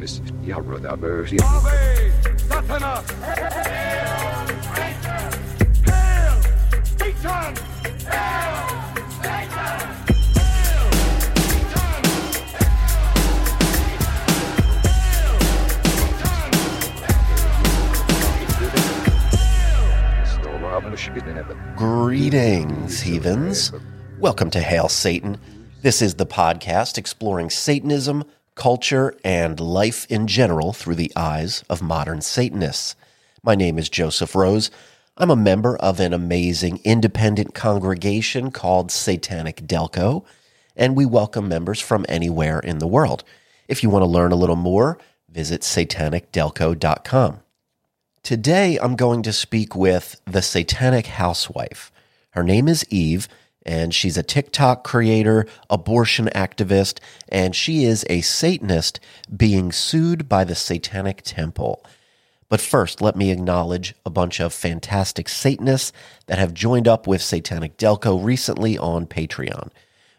Mrs. Yarroda Bertie. Ave Satanas! Hail Satan! Greetings, heathens. Welcome to Hail Satan. This is the podcast exploring Satanism, culture, and life in general through the eyes of modern Satanists. My name is Joseph Rose. I'm a member of an amazing independent congregation called Satanic Delco, and we welcome members from anywhere in the world. If you want to learn a little more, visit satanicdelco.com. Today, I'm going to speak with the Satanic Housewife. Her name is Eve, and she's a TikTok creator, abortion activist, and she is a Satanist being sued by the Satanic Temple. But first, let me acknowledge a bunch of fantastic Satanists that have joined up with Satanic Delco recently on Patreon.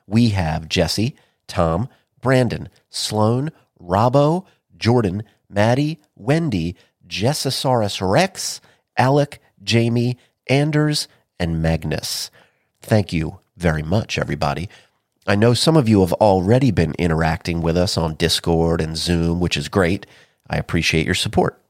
We have Jesse, Tom, Brandon, Sloan, Robbo, Jordan, Maddie, Wendy, Jessasaurus Rex, Alec, Jamie, Anders, and Magnus. Thank you very much, everybody. I know some of you have already been interacting with us on Discord and Zoom, which is great. I appreciate your support.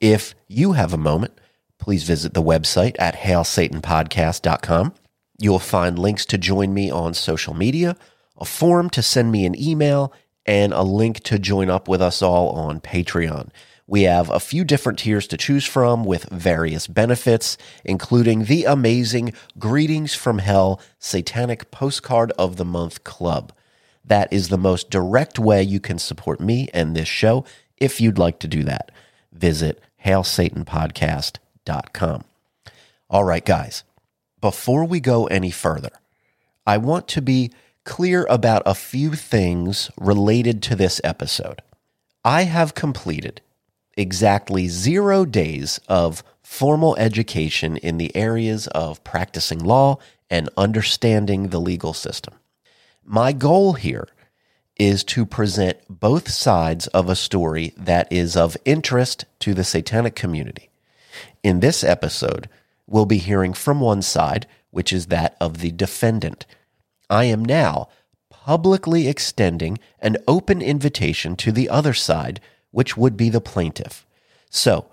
If you have a moment, please visit the website at hailsatanpodcast.com. You will find links to join me on social media, a form to send me an email, and a link to join up with us all on Patreon. We have a few different tiers to choose from with various benefits, including the amazing Greetings from Hell Satanic Postcard of the Month Club. That is the most direct way you can support me and this show if you'd like to do that. Visit hailsatanpodcast.com. All right, guys, before we go any further, I want to be clear about a few things related to this episode. I have completed exactly zero days of formal education in the areas of practicing law and understanding the legal system. My goal here is to present both sides of a story that is of interest to the satanic community. In this episode, we'll be hearing from one side, which is that of the defendant. I am now publicly extending an open invitation to the other side which would be the plaintiff. So,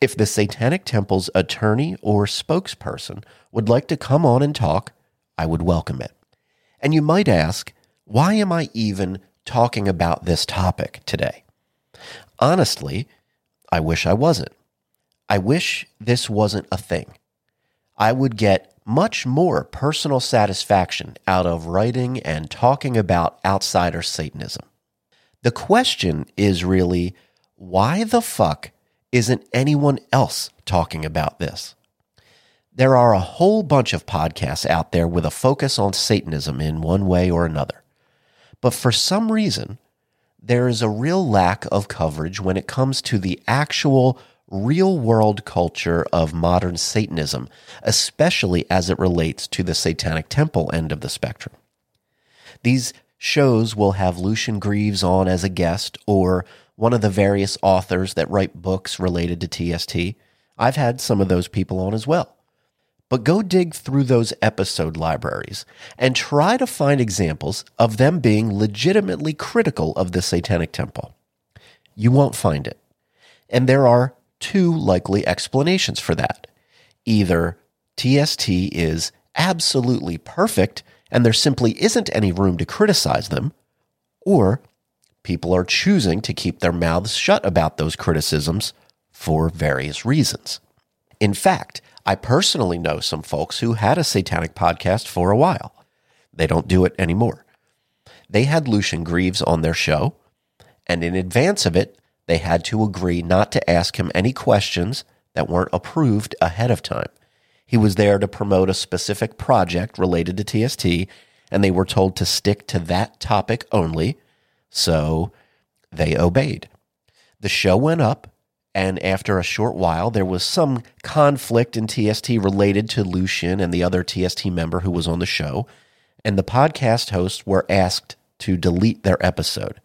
if the Satanic Temple's attorney or spokesperson would like to come on and talk, I would welcome it. And you might ask, why am I even talking about this topic today? Honestly, I wish I wasn't. I wish this wasn't a thing. I would get much more personal satisfaction out of writing and talking about outsider Satanism. The question is really why the fuck isn't anyone else talking about this? There are a whole bunch of podcasts out there with a focus on Satanism in one way or another. But for some reason, there is a real lack of coverage when it comes to the actual real world culture of modern Satanism, especially as it relates to the Satanic Temple end of the spectrum. These shows will have Lucien Greaves on as a guest or one of the various authors that write books related to TST. I've had some of those people on as well. But go dig through those episode libraries and try to find examples of them being legitimately critical of the Satanic Temple. You won't find it. And there are two likely explanations for that. Either TST is absolutely perfect and there simply isn't any room to criticize them, or people are choosing to keep their mouths shut about those criticisms for various reasons. In fact, I personally know some folks who had a satanic podcast for a while. They don't do it anymore. They had Lucien Greaves on their show, and in advance of it, they had to agree not to ask him any questions that weren't approved ahead of time. He was there to promote a specific project related to TST, and they were told to stick to that topic only so they obeyed. The show went up, and after a short while, there was some conflict in TST related to Lucien and the other TST member who was on the show, and the podcast hosts were asked to delete their episode.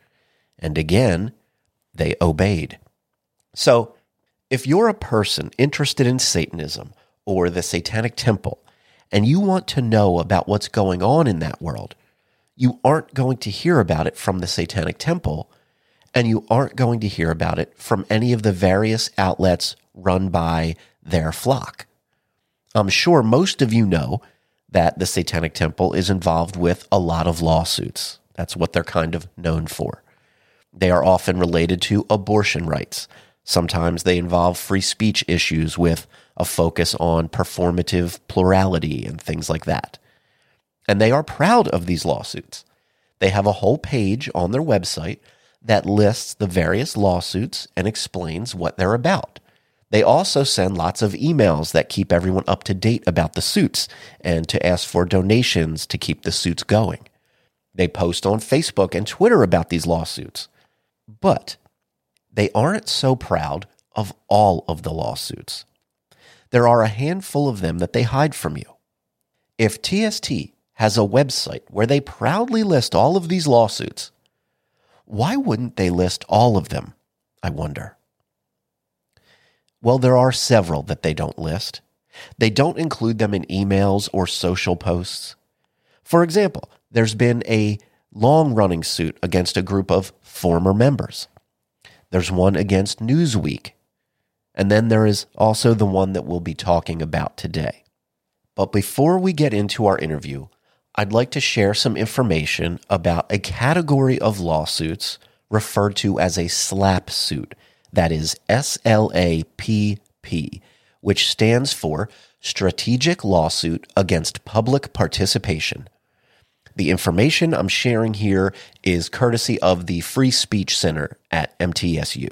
And again, they obeyed. So, if you're a person interested in Satanism or the Satanic Temple, and you want to know about what's going on in that world, you aren't going to hear about it from the Satanic Temple, and you aren't going to hear about it from any of the various outlets run by their flock. I'm sure most of you know that the Satanic Temple is involved with a lot of lawsuits. That's what they're kind of known for. They are often related to abortion rights. Sometimes they involve free speech issues with a focus on performative plurality and things like that. And they are proud of these lawsuits. They have a whole page on their website that lists the various lawsuits and explains what they're about. They also send lots of emails that keep everyone up to date about the suits and to ask for donations to keep the suits going. They post on Facebook and Twitter about these lawsuits. But they aren't so proud of all of the lawsuits. There are a handful of them that they hide from you. If TST has a website where they proudly list all of these lawsuits, why wouldn't they list all of them? I wonder. Well, there are several that they don't list. They don't include them in emails or social posts. For example, there's been a long running suit against a group of former members. There's one against Newsweek. And then there is also the one that we'll be talking about today. But before we get into our interview, I'd like to share some information about a category of lawsuits referred to as a SLAPP suit that is SLAPP, which stands for Strategic Lawsuit Against Public Participation. The information I'm sharing here is courtesy of the Free Speech Center at MTSU.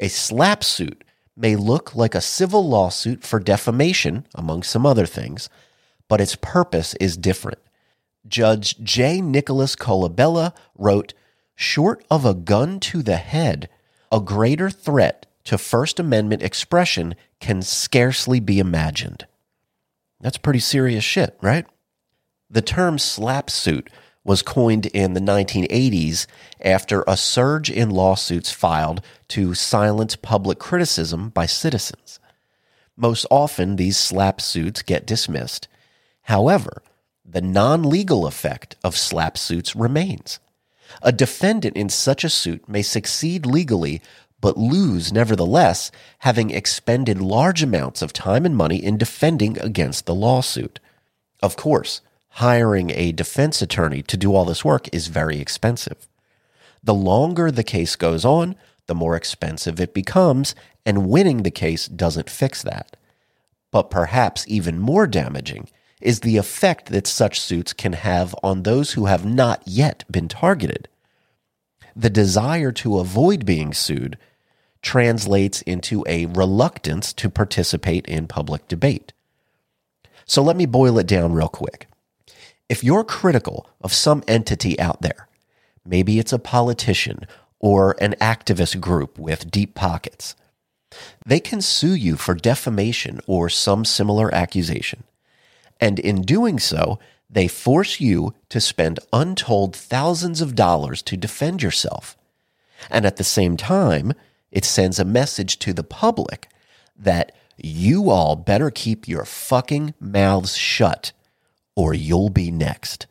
A SLAPP suit may look like a civil lawsuit for defamation, among some other things, but its purpose is different. Judge J. Nicholas Colabella wrote, Short of a gun to the head, a greater threat to First Amendment expression can scarcely be imagined. That's pretty serious shit, right? The term SLAPP suit was coined in the 1980s after a surge in lawsuits filed to silence public criticism by citizens. Most often, these SLAPP suits get dismissed. However, the non legal effect of SLAPP suits remains. A defendant in such a suit may succeed legally, but lose nevertheless, having expended large amounts of time and money in defending against the lawsuit. Of course, hiring a defense attorney to do all this work is very expensive. The longer the case goes on, the more expensive it becomes, and winning the case doesn't fix that. But perhaps even more damaging is the effect that such suits can have on those who have not yet been targeted. The desire to avoid being sued translates into a reluctance to participate in public debate. So let me boil it down real quick. If you're critical of some entity out there, maybe it's a politician or an activist group with deep pockets, they can sue you for defamation or some similar accusation. And in doing so, they force you to spend untold thousands of dollars to defend yourself. And at the same time, it sends a message to the public that you all better keep your fucking mouths shut or you'll be next.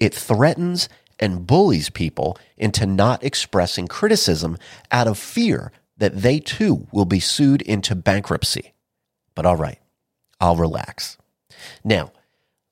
It threatens and bullies people into not expressing criticism out of fear that they too will be sued into bankruptcy. But all right, I'll relax. Now,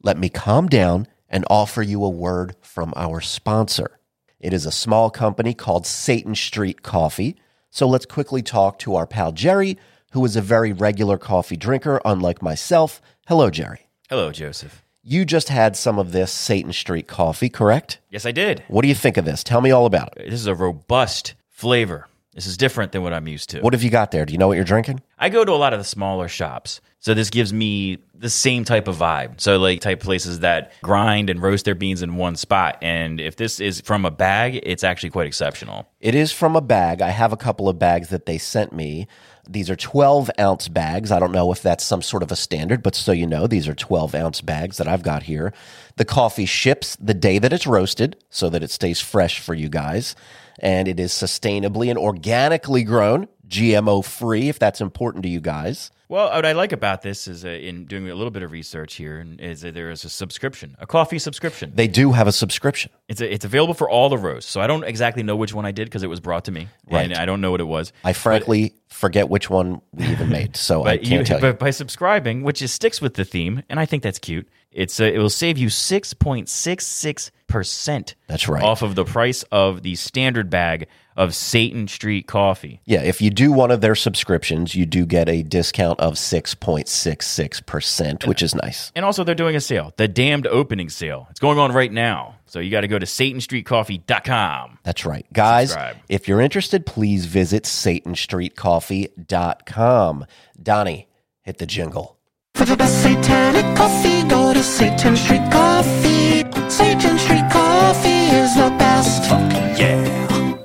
let me calm down and offer you a word from our sponsor. It is a small company called Satan Street Coffee. So let's quickly talk to our pal Jerry, who is a very regular coffee drinker, unlike myself. Hello, Jerry. Hello, Joseph. You just had some of this Satan Street coffee, correct? Yes, I did. What do you think of this? Tell me all about it. This is a robust flavor. This is different than what I'm used to. What have you got there? Do you know what you're drinking? I go to a lot of the smaller shops. So this gives me the same type of vibe. So like type places that grind and roast their beans in one spot. And if this is from a bag, it's actually quite exceptional. It is from a bag. I have a couple of bags that they sent me. These are 12 ounce bags. I don't know if that's some sort of a standard, but so you know, these are 12 ounce bags that I've got here. The coffee ships the day that it's roasted so that it stays fresh for you guys. And it is sustainably and organically grown, GMO free, if that's important to you guys. Well, what I like about this is uh, in doing a little bit of research here is that there is a subscription, a coffee subscription. They do have a subscription. It's a, it's available for all the roasts. So I don't exactly know which one I did because it was brought to me, Right. and I don't know what it was. I frankly forget which one we even made, so I can't you, tell you. but by subscribing, which is sticks with the theme, and I think that's cute. It's uh, it will save you six point six six percent. That's right. Off of the price of the standard bag of Satan Street coffee. Yeah, if you do one of their subscriptions, you do get a discount of 6.66%, which is nice. And also, they're doing a sale, the damned opening sale. It's going on right now. So you got to go to SatanStreetCoffee.com. That's right. Guys, Subscribe. if you're interested, please visit satanstreetcoffee.com. Donnie, hit the jingle. For the best satanic coffee, go to Satan Street Coffee. Satan Street Coffee is the best. Fuck yeah.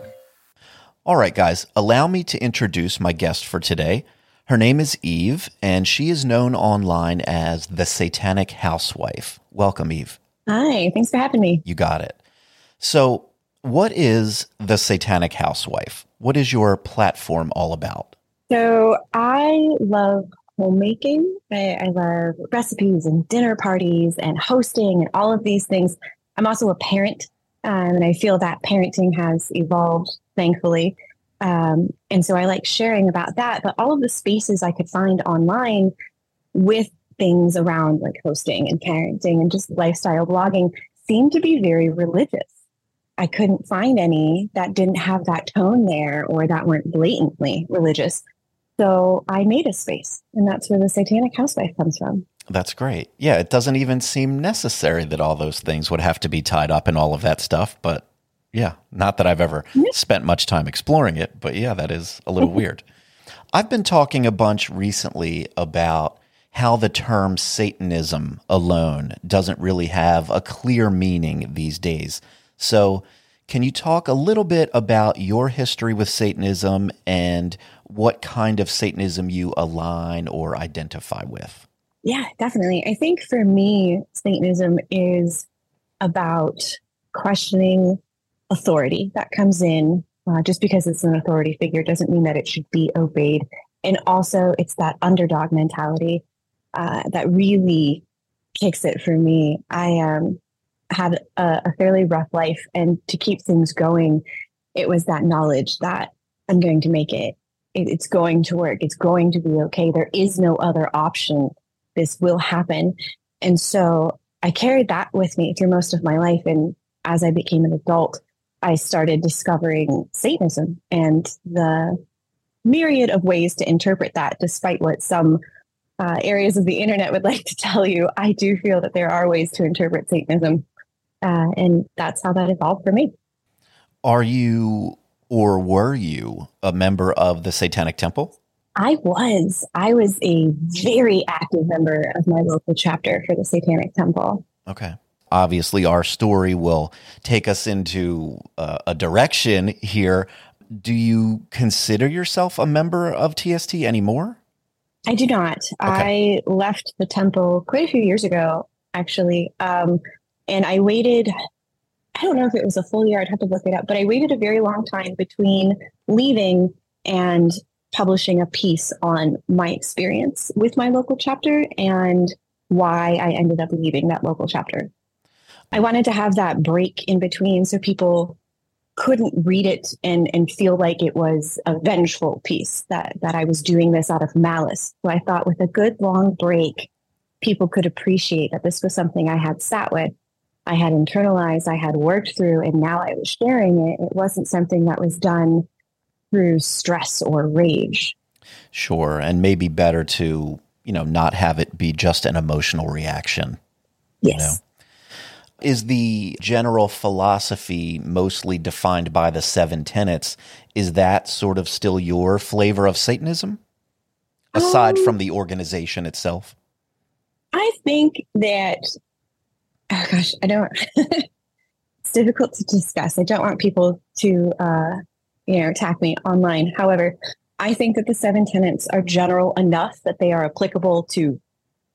All right, guys, allow me to introduce my guest for today. Her name is Eve, and she is known online as the Satanic Housewife. Welcome, Eve. Hi, thanks for having me. You got it. So, what is the Satanic Housewife? What is your platform all about? So, I love homemaking. I, I love recipes and dinner parties and hosting and all of these things. I'm also a parent, um, and I feel that parenting has evolved, thankfully. Um, and so I like sharing about that. But all of the spaces I could find online with things around like hosting and parenting and just lifestyle blogging seemed to be very religious. I couldn't find any that didn't have that tone there or that weren't blatantly religious. So I made a space, and that's where the Satanic Housewife comes from. That's great. Yeah, it doesn't even seem necessary that all those things would have to be tied up in all of that stuff, but yeah, not that I've ever spent much time exploring it, but yeah, that is a little weird. I've been talking a bunch recently about how the term Satanism alone doesn't really have a clear meaning these days. So, can you talk a little bit about your history with Satanism and what kind of Satanism you align or identify with? Yeah, definitely. I think for me, Satanism is about questioning authority that comes in. Uh, just because it's an authority figure doesn't mean that it should be obeyed. And also, it's that underdog mentality uh, that really kicks it for me. I um, had a, a fairly rough life, and to keep things going, it was that knowledge that I'm going to make it. It. It's going to work. It's going to be okay. There is no other option. This will happen. And so I carried that with me through most of my life. And as I became an adult, I started discovering Satanism and the myriad of ways to interpret that, despite what some uh, areas of the internet would like to tell you. I do feel that there are ways to interpret Satanism. Uh, and that's how that evolved for me. Are you or were you a member of the Satanic Temple? I was. I was a very active member of my local chapter for the Satanic Temple. Okay. Obviously, our story will take us into uh, a direction here. Do you consider yourself a member of TST anymore? I do not. I left the temple quite a few years ago, actually. Um, and I waited, I don't know if it was a full year, I'd have to look it up, but I waited a very long time between leaving and publishing a piece on my experience with my local chapter and why I ended up leaving that local chapter. I wanted to have that break in between so people couldn't read it and and feel like it was a vengeful piece that that I was doing this out of malice. So I thought with a good long break, people could appreciate that this was something I had sat with, I had internalized, I had worked through, and now I was sharing it. It wasn't something that was done through stress or rage. Sure. And maybe better to, you know, not have it be just an emotional reaction. Yes. Is the general philosophy mostly defined by the seven tenets? Is that sort of still your flavor of Satanism? aside Um, from the organization itself? I think that, oh gosh, I don't, it's difficult to discuss. I don't want people to, uh, you know, attack me online. However, I think that the seven tenets are general enough that they are applicable to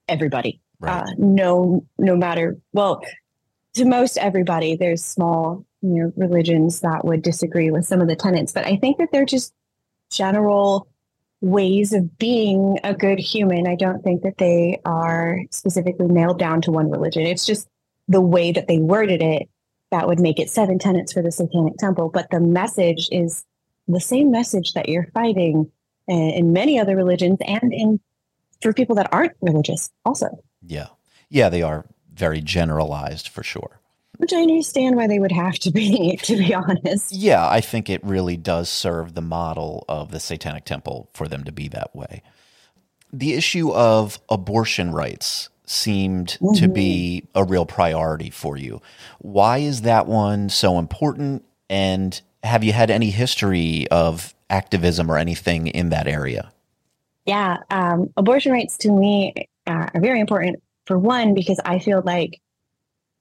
everybody. Right. Uh, no, no matter, well, to most everybody, there's small, you know, religions that would disagree with some of the tenets, but I think that they're just general ways of being a good human. I don't think that they are specifically nailed down to one religion. It's just the way that they worded it that would make it seven tenets for the Satanic Temple. But the message is the same message that you're fighting in, in many other religions and in for people that aren't religious also. Yeah. Yeah, they are very generalized for sure. Which I understand why they would have to be, to be honest. Yeah, I think it really does serve the model of the Satanic Temple for them to be that way. The issue of abortion rights seemed to be a real priority for you. Why is that one so important? And have you had any history of activism or anything in that area? Yeah, um, abortion rights to me uh, are very important. For one, because I feel like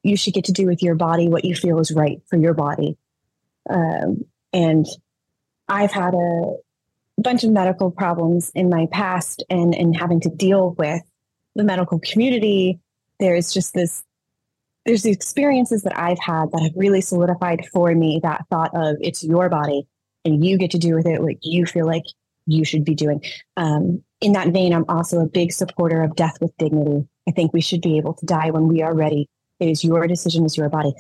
you should get to do with your body what you feel is right for your body. Um, and I've had a bunch of medical problems in my past and, and having to deal with the medical community. There's just this, there's the experiences that I've had that have really solidified for me that thought of it's your body and you get to do with it what you feel like you should be doing. Um, in that vein, I'm also a big supporter of death with dignity. I think we should be able to die when we are ready. It is your decision, it's your body.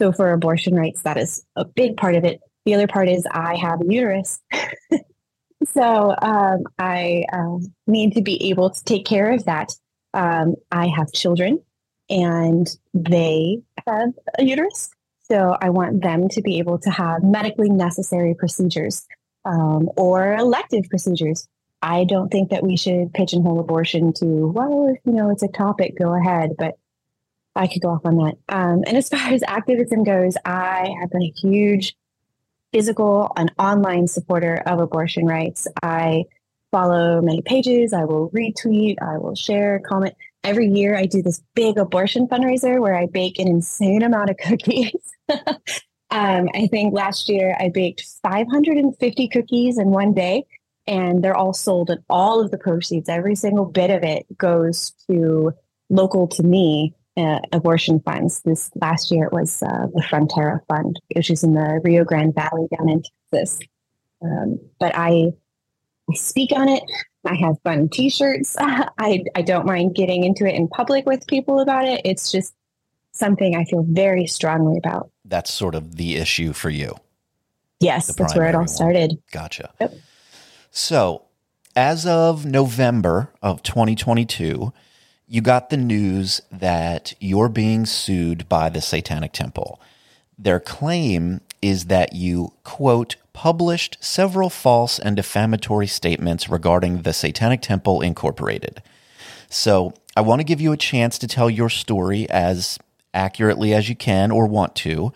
So for abortion rights, that is a big part of it. The other part is I have a uterus. so um, I um, need to be able to take care of that. Um, I have children and they have a uterus. So I want them to be able to have medically necessary procedures um, or elective procedures. I don't think that we should pigeonhole abortion to, well, you know it's a topic, go ahead. But I could go off on that. Um, and as far as activism goes, I have been a huge physical and online supporter of abortion rights. I follow many pages. I will retweet. I will share, comment. Every year, I do this big abortion fundraiser where I bake an insane amount of cookies. um, I think last year I baked 550 cookies in one day, and they're all sold, and all of the proceeds, every single bit of it, goes to local to me uh, abortion funds. This last year it was uh, the Frontera Fund, which is in the Rio Grande Valley down in Texas. Um, but I, I speak on it. I have fun T-shirts. I I don't mind getting into it in public with people about it. It's just something I feel very strongly about. That's sort of the issue for you. Yes, that's where it all one. started. Gotcha. Yep. So, as of November of 2022, you got the news that you're being sued by the Satanic Temple. Their claim is that you, quote, published several false and defamatory statements regarding the Satanic Temple Incorporated. So, I want to give you a chance to tell your story as accurately as you can or want to.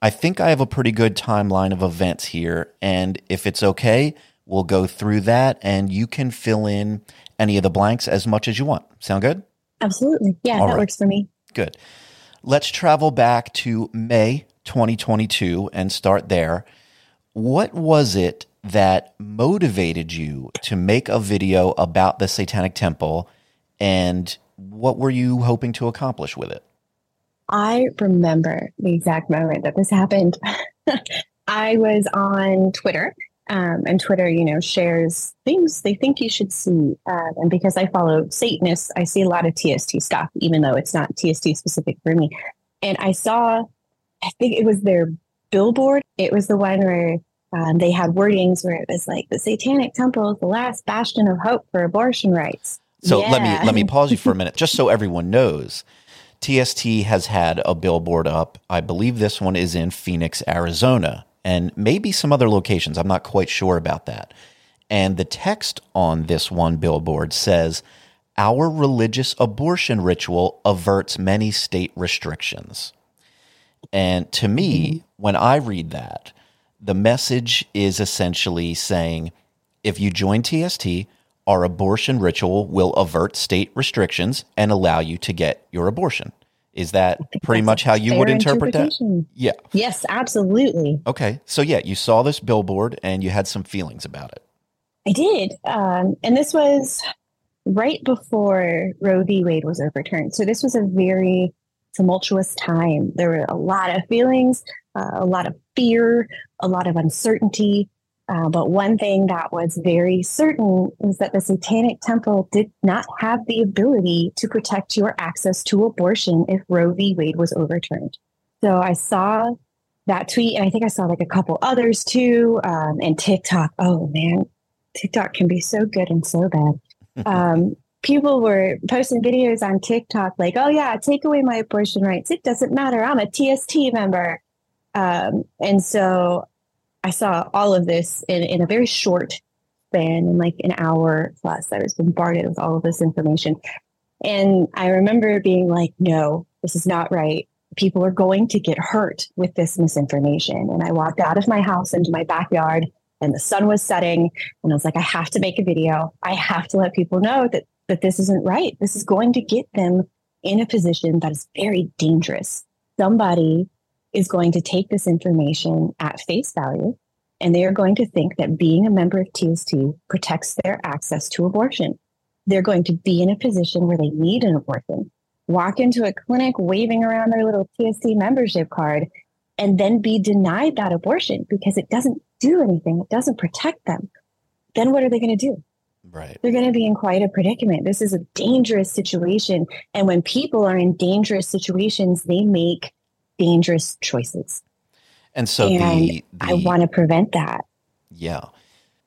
I think I have a pretty good timeline of events here. And if it's okay, we'll go through that and you can fill in any of the blanks as much as you want. Sound good? Absolutely. Yeah, All that right. works for me. Good. Let's travel back to May 2022 and start there. What was it that motivated you to make a video about the Satanic Temple and what were you hoping to accomplish with it? I remember the exact moment that this happened. I was on Twitter, um, and Twitter, you know, shares things they think you should see. Uh, and because I follow Satanists, I see a lot of TST stuff, even though it's not TST specific for me. And I saw, I think it was their billboard. It was the one where um, they had wordings where it was like the Satanic Temple is the last bastion of hope for abortion rights. So let me let me pause you for a minute, just so everyone knows. TST has had a billboard up. I believe this one is in Phoenix, Arizona, and maybe some other locations. I'm not quite sure about that. And the text on this one billboard says, "Our religious abortion ritual averts many state restrictions." And to me, when I read that, the message is essentially saying if you join TST, our abortion ritual will avert state restrictions and allow you to get your abortion. Is that pretty That's much how you would interpret that? Yeah. Yes, absolutely. Okay. So, yeah, you saw this billboard and you had some feelings about it. I did. Um, and this was right before Roe v. Wade was overturned. So this was a very tumultuous time. There were a lot of feelings, uh, a lot of fear, a lot of uncertainty. Uh, but one thing that was very certain is that the Satanic Temple did not have the ability to protect your access to abortion if Roe v. Wade was overturned. So I saw that tweet, and I think I saw like a couple others too, um, and TikTok. Oh man, TikTok can be so good and so bad. Um, people were posting videos on TikTok like, "Oh yeah, take away my abortion rights. It doesn't matter. I'm a TST member." Um, and so I saw all of this in, in a very short span, in like an hour plus. I was bombarded with all of this information, and I remember being like, "No, this is not right." People are going to get hurt with this misinformation. And I walked out of my house into my backyard and the sun was setting and i was like i have to make a video i have to let people know that that this isn't right. This is going to get them in a position that is very dangerous. Somebody is going to take this information at face value and they are going to think that being a member of tst protects their access to abortion. They're going to be in a position where they need an abortion. Walk into a clinic waving around their little tst membership card and then be denied that abortion because it doesn't do anything, it doesn't protect them, then what are they going to do? Right. They're going to be in quite a predicament. This is a dangerous situation. And when people are in dangerous situations, they make dangerous choices. And so and the, I want to prevent that. yeah,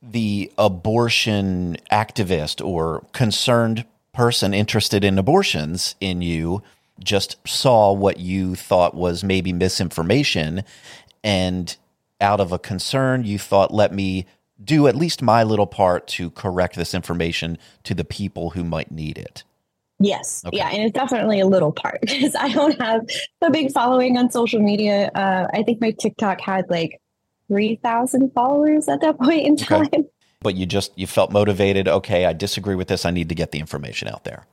the abortion activist or concerned person interested in abortions in you just saw what you thought was maybe misinformation and out of a concern you thought let me do at least my little part to correct this information to the people who might need it Yes. Okay. Yeah. And it's definitely a little part because I don't have a big following on social media. Uh, I think my TikTok had like 3,000 followers at that point in time. Okay. but you just you felt motivated okay i disagree with this i need to get the information out there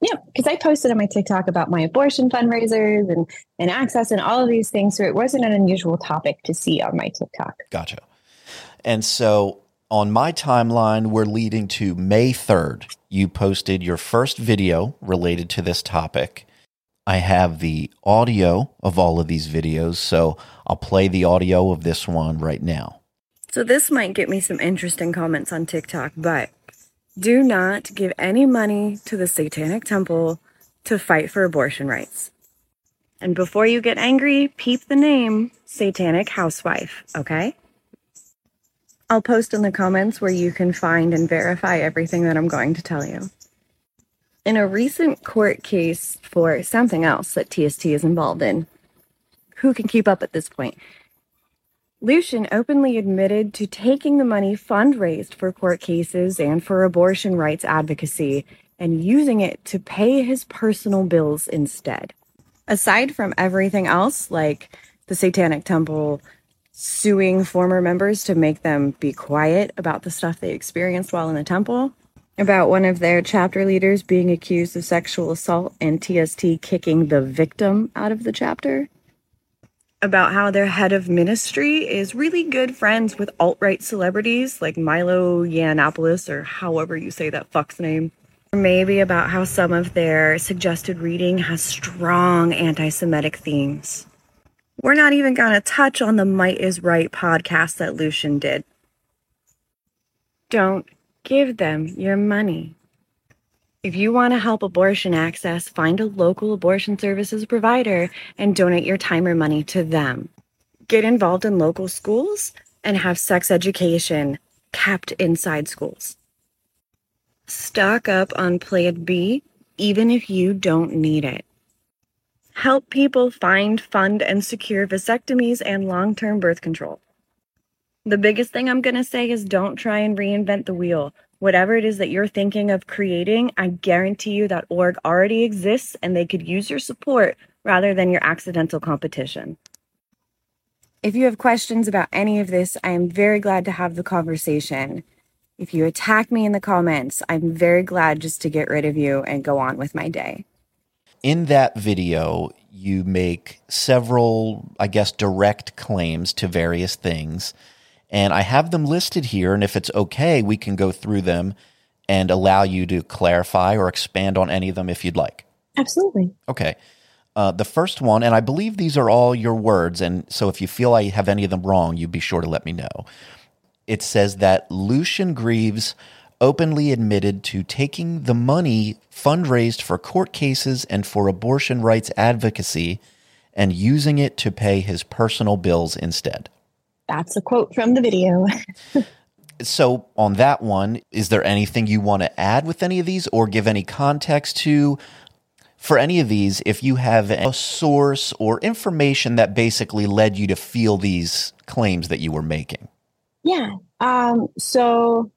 Yeah, because I posted on my TikTok about my abortion fundraisers and, and access and all of these things. So it wasn't an unusual topic to see on my TikTok. Gotcha. And so on my timeline, we're leading to May 3rd. You posted your first video related to this topic. I have the audio of all of these videos, so I'll play the audio of this one right now. So this might get me some interesting comments on TikTok, but do not give any money to the Satanic Temple to fight for abortion rights. And before you get angry, peep the name Satanic Housewife, okay? I'll post in the comments where you can find and verify everything that I'm going to tell you. In a recent court case for something else that TST is involved in, who can keep up at this point? Lucien openly admitted to taking the money fundraised for court cases and for abortion rights advocacy and using it to pay his personal bills instead. Aside from everything else, like the Satanic Temple suing former members to make them be quiet about the stuff they experienced while in the temple, about one of their chapter leaders being accused of sexual assault and TST kicking the victim out of the chapter, about how their head of ministry is really good friends with alt right celebrities like Milo Yiannopoulos, or however you say that fuck's name. Maybe about how some of their suggested reading has strong anti Semitic themes. We're not even going to touch on the Might is Right podcast that Lucien did. Don't give them your money. If you want to help abortion access, find a local abortion services provider and donate your time or money to them. Get involved in local schools and have sex education kept inside schools. Stock up on Plan B, even if you don't need it. Help people find, fund, and secure vasectomies and long term birth control. The biggest thing I'm going to say is don't try and reinvent the wheel. Whatever it is that you're thinking of creating, I guarantee you that org already exists and they could use your support rather than your accidental competition. If you have questions about any of this, I am very glad to have the conversation. If you attack me in the comments, I'm very glad just to get rid of you and go on with my day. In that video, you make several, I guess, direct claims to various things. And I have them listed here. And if it's okay, we can go through them and allow you to clarify or expand on any of them if you'd like. Absolutely. Okay. Uh, the first one, and I believe these are all your words. And so if you feel I have any of them wrong, you'd be sure to let me know. It says that Lucien Greaves openly admitted to taking the money fundraised for court cases and for abortion rights advocacy and using it to pay his personal bills instead. That's a quote from the video. So, on that one, is there anything you want to add with any of these or give any context to? For any of these, if you have a source or information that basically led you to feel these claims that you were making. Yeah. Um, so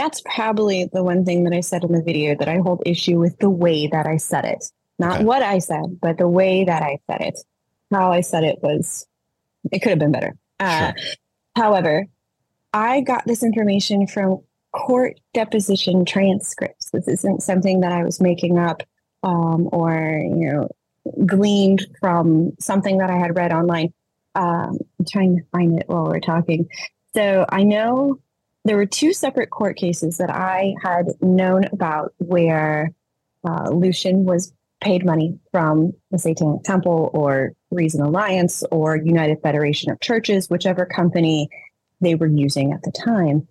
that's probably the one thing that I said in the video that I hold issue with the way that I said it. Not Okay. what I said, but the way that I said it. How I said it was, it could have been better. Uh, However, I got this information from court deposition transcripts. This isn't something that I was making up um, or, you know, gleaned from something that I had read online. Um, I'm trying to find it while we're talking. So I know there were two separate court cases that I had known about where uh, Lucien was paid money from the Satanic Temple or Reason Alliance or United Federation of Churches, whichever company they were using at the time.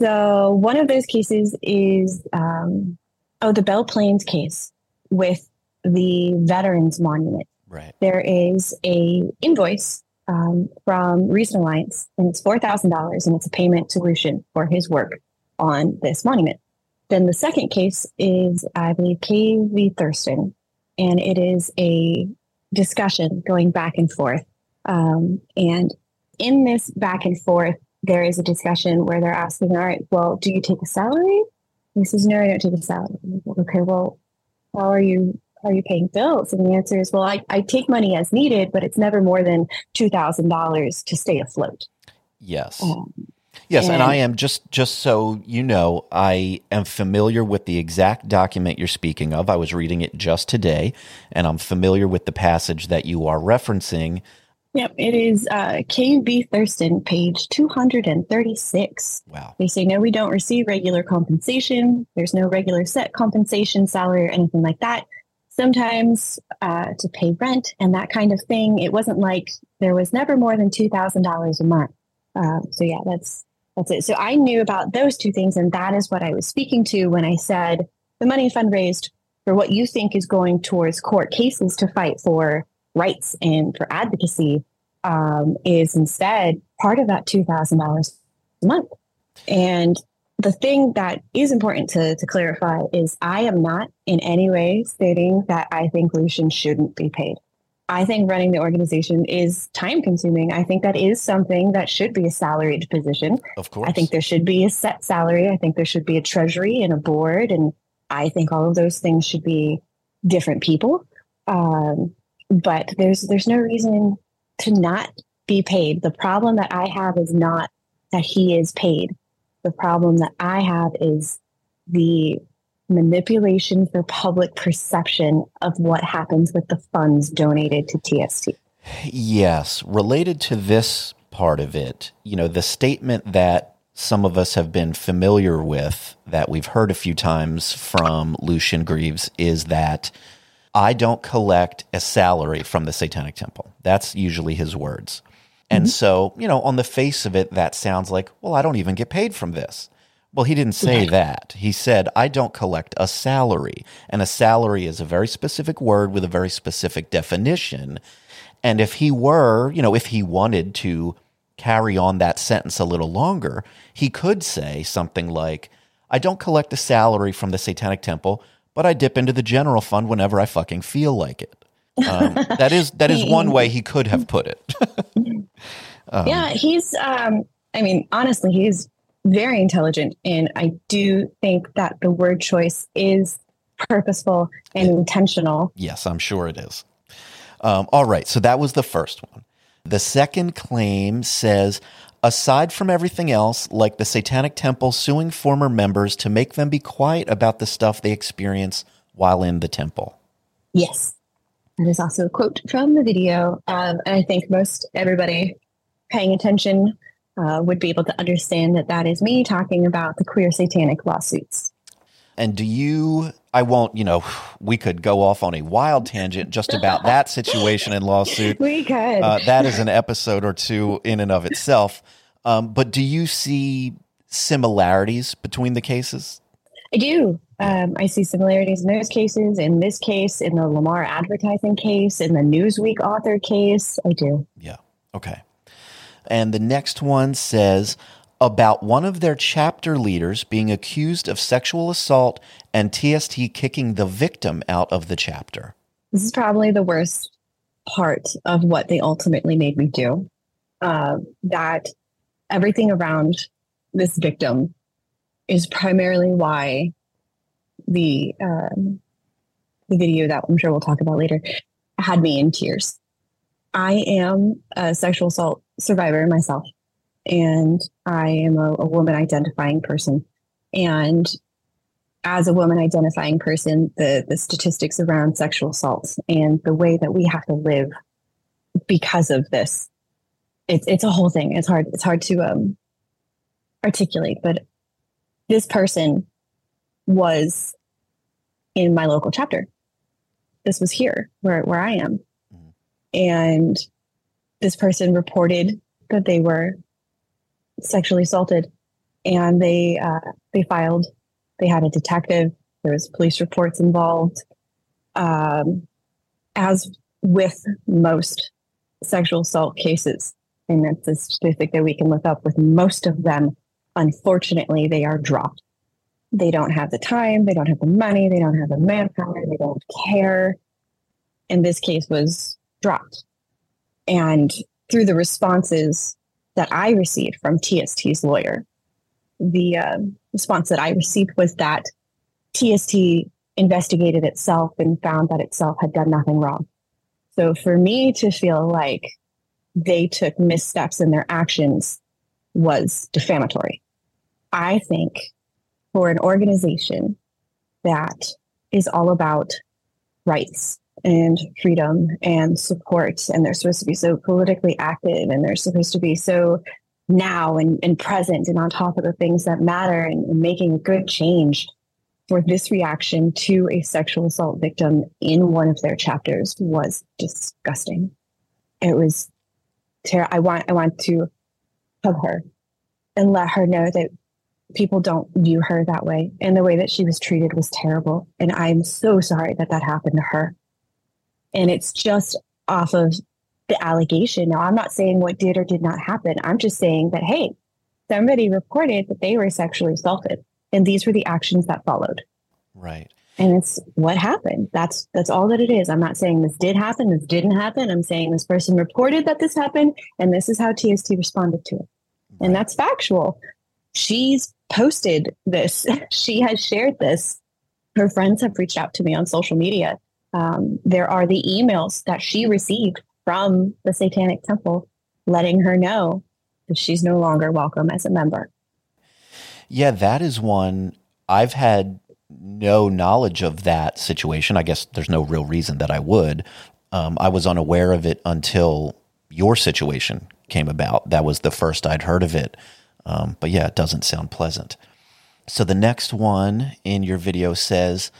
So one of those cases is um, oh the Bell Plains case with the Veterans Monument Right. there is a invoice um, from Reason Alliance, and it's four thousand dollars, and it's a payment solution for his work on this monument. Then the second case is, I believe, KV Thurston, and it is a discussion going back and forth. Um, and in this back and forth, there is a discussion where they're asking, "All right, well, do you take a salary?" He says, "No, I don't take a salary." Okay, well, how are you are you paying bills? And the answer is, well, I, I take money as needed, but it's never more than two thousand dollars to stay afloat. Yes. Um, Yes, and and- I am just just so you know, I am familiar with the exact document you're speaking of. I was reading it just today, and I'm familiar with the passage that you are referencing. Yep, it is uh, KV Thurston, page two hundred and thirty-six. Wow. They say, no, we don't receive regular compensation. There's no regular set compensation, salary, or anything like that. Sometimes uh, to pay rent and that kind of thing. It wasn't like there was never more than $2,000 a month. Uh, so, yeah, that's that's it. So I knew about those two things, and that is what I was speaking to when I said the money fundraised for what you think is going towards court cases to fight for rights and for advocacy um, is instead part of that $2,000 a month. And the thing that is important to, to clarify is I am not in any way stating that I think Lucien shouldn't be paid. I think running the organization is time consuming. I think that is something that should be a salaried position. Of course. I think there should be a set salary. I think there should be a treasury and a board. And I think all of those things should be different people. Um, but there's there's no reason to not be paid. The problem that I have is not that he is paid. The problem that I have is the manipulation for public perception of what happens with the funds donated to TST. Yes, related to this part of it, you know, the statement that some of us have been familiar with that we've heard a few times from Lucien Greaves is that I don't collect a salary from the Satanic Temple. That's usually his words. And mm-hmm. so, you know, on the face of it, that sounds like, well, I don't even get paid from this. Well, he didn't say that. He said, I don't collect a salary. And a salary is a very specific word with a very specific definition. And if he were, you know, if he wanted to carry on that sentence a little longer, he could say something like, I don't collect a salary from the Satanic Temple, but I dip into the general fund whenever I fucking feel like it. Um, that is that is one way he could have put it. yeah, he's. Um, I mean, honestly, he's very intelligent, and I do think that the word choice is purposeful and intentional. Yes, I'm sure it is. Um, all right, so that was the first one. The second claim says Aside from everything else, like the Satanic Temple suing former members to make them be quiet about the stuff they experience while in the temple. Yes. That is also a quote from the video. Um, and I think most everybody paying attention uh, would be able to understand that that is me talking about the queer satanic lawsuits. And do you, I won't, you know, we could go off on a wild tangent just about that situation and lawsuit. We could. Uh, that is an episode or two in and of itself. Um, but do you see similarities between the cases? I do. Um, I see similarities in those cases, in this case, in the Lamar advertising case, in the Newsweek author case. I do. Yeah. Okay. And the next one says about one of their chapter leaders being accused of sexual assault and TST kicking the victim out of the chapter. This is probably the worst part of what they ultimately made me do. Uh, that everything around this victim is primarily why the um, the video that I'm sure we'll talk about later had me in tears. I am a sexual assault survivor myself, and I am a, a woman identifying person. And as a woman identifying person, the the statistics around sexual assault and the way that we have to live because of this, it's it's a whole thing. It's hard it's hard to um, articulate, but this person was in my local chapter. This was here where where I am, and this person reported that they were sexually assaulted, and they uh, they filed. They had a detective. There was police reports involved. Um, as with most sexual assault cases, and that's a statistic that we can look up. With most of them, unfortunately, they are dropped. They don't have the time. They don't have the money. They don't have the manpower. They don't care. And this case was dropped. And through the responses that I received from TST's lawyer, the um, response that I received was that TST investigated itself and found that itself had done nothing wrong. So for me to feel like they took missteps in their actions was defamatory. I think for an organization that is all about rights and freedom and support, and they're supposed to be so politically active and they're supposed to be so now and, and present and on top of the things that matter and, and making good change for this reaction to a sexual assault victim in one of their chapters was disgusting. It was terrible. I want I want to hug her and let her know that people don't view her that way. And the way that she was treated was terrible. And i'm so sorry that that happened to her. And it's just off of the allegation. Now i'm not saying what did or did not happen. I'm just saying that hey somebody reported that they were sexually assaulted. And these were the actions that followed. Right. and it's what happened. That's that's all that it is. I'm not saying this did happen this didn't happen. I'm saying this person reported that this happened and this is how tst responded to it. And that's factual she's posted this she has shared this her friends have reached out to me on social media um, there are the emails that she received from the satanic temple letting her know that she's no longer welcome as a member Yeah, that is one I've had no knowledge of that situation. I guess there's no real reason that I would. Um, I was unaware of it until your situation came about. That was the first I'd heard of it. Um, but yeah, it doesn't sound pleasant. So the next one in your video says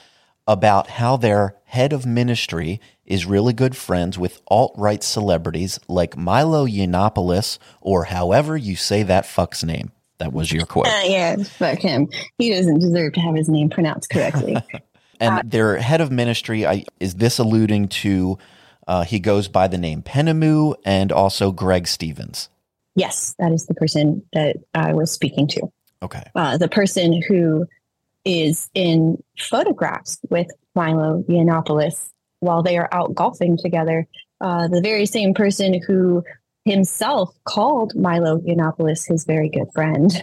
about how their head of ministry is really good friends with alt right celebrities like Milo Yiannopoulos, or however you say that fuck's name. That was your quote. Uh, yeah fuck him he doesn't deserve to have his name pronounced correctly And their head of ministry, I, is this alluding to? Uh, he goes by the name Penemue and also Greg Stevens. Yes that is the person that i was speaking to Okay. uh, the person who is in photographs with Milo Yiannopoulos while they are out golfing together. Uh, the very same person who himself called Milo Yiannopoulos his very good friend.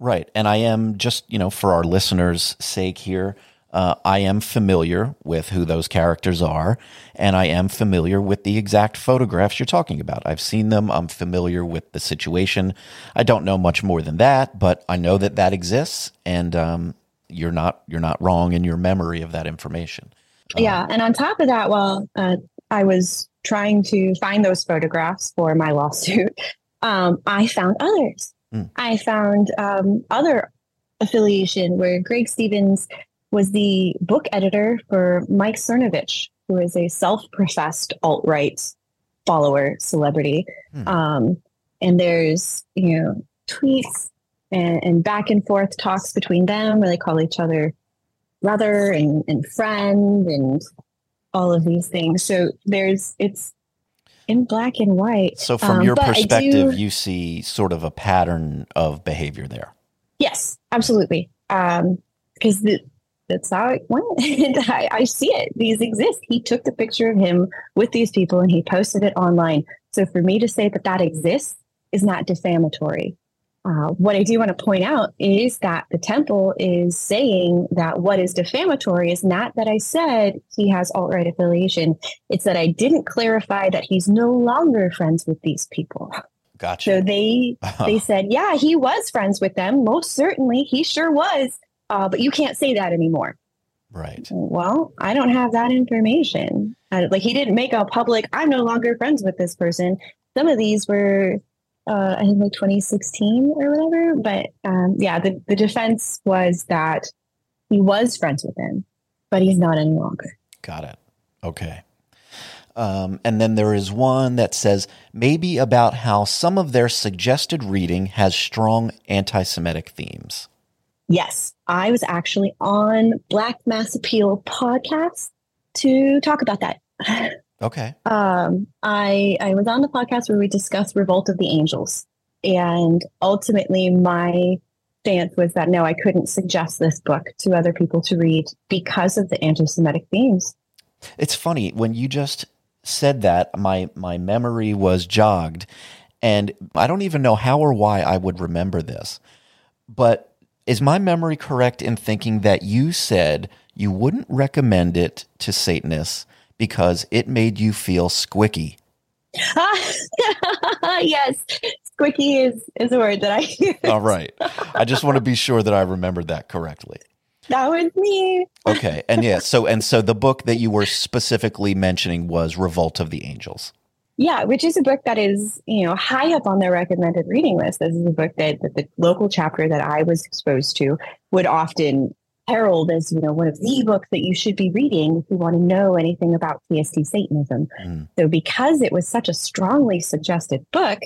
Right. And I am just, you know, for our listeners' sake here, Uh, I am familiar with who those characters are, and I am familiar with the exact photographs you're talking about. I've seen them. I'm familiar with the situation. I don't know much more than that, but I know that that exists, and um, you're not you're not wrong in your memory of that information. Yeah, and on top of that, while uh, I was trying to find those photographs for my lawsuit, um, I found others. Hmm. I found um, other affiliation where Greg Stevens was the book editor for Mike Cernovich, who is a self-professed alt-right follower celebrity. Hmm. Um, and there's you know tweets and, and back and forth talks between them where they call each other brother and, and friend and all of these things. So there's it's in black and white. So, from Um, your I do- perspective, you see sort of a pattern of behavior there. Yes, absolutely. Um, because the, that's how it went. I, I see it. These exist. He took the picture of him with these people and he posted it online. So for me to say that that exists is not defamatory. Uh, what I do want to point out is that the temple is saying that what is defamatory is not that I said he has alt right affiliation. It's that I didn't clarify that he's no longer friends with these people. Gotcha. So they they said, yeah, he was friends with them. Most certainly, he sure was. Uh, but you can't say that anymore. right. Well, I don't have that information. Uh, like he didn't make a public. I'm no longer friends with this person. Some of these were, uh, I think, like 2016 or whatever. But um, yeah, the the defense was that he was friends with him, but he's not any longer. Got it. Okay. Um, and then there is one that says maybe about how some of their suggested reading has strong anti Semitic themes. Yes, I was actually on Black Mass Appeal podcast to talk about that. Okay. um, I I was on the podcast where we discussed Revolt of the Angels, and ultimately my stance was that no, I couldn't suggest this book to other people to read because of the anti-Semitic themes. It's funny when you just said that my my memory was jogged and I don't even know how or why I would remember this. But is my memory correct in thinking that you said you wouldn't recommend it to Satanists because it made you feel squicky? yes, squicky is is a word that I use. All right. I just want to be sure that I remembered that correctly. That was me. Okay. And yeah, so and so the book that you were specifically mentioning was Revolt of the Angels. Yeah, which is a book that is, you know, high up on their recommended reading list. This is a book that, that the local chapter that I was exposed to would often herald as, you know, one of the books that you should be reading if you want to know anything about TST Satanism. Mm. So because it was such a strongly suggested book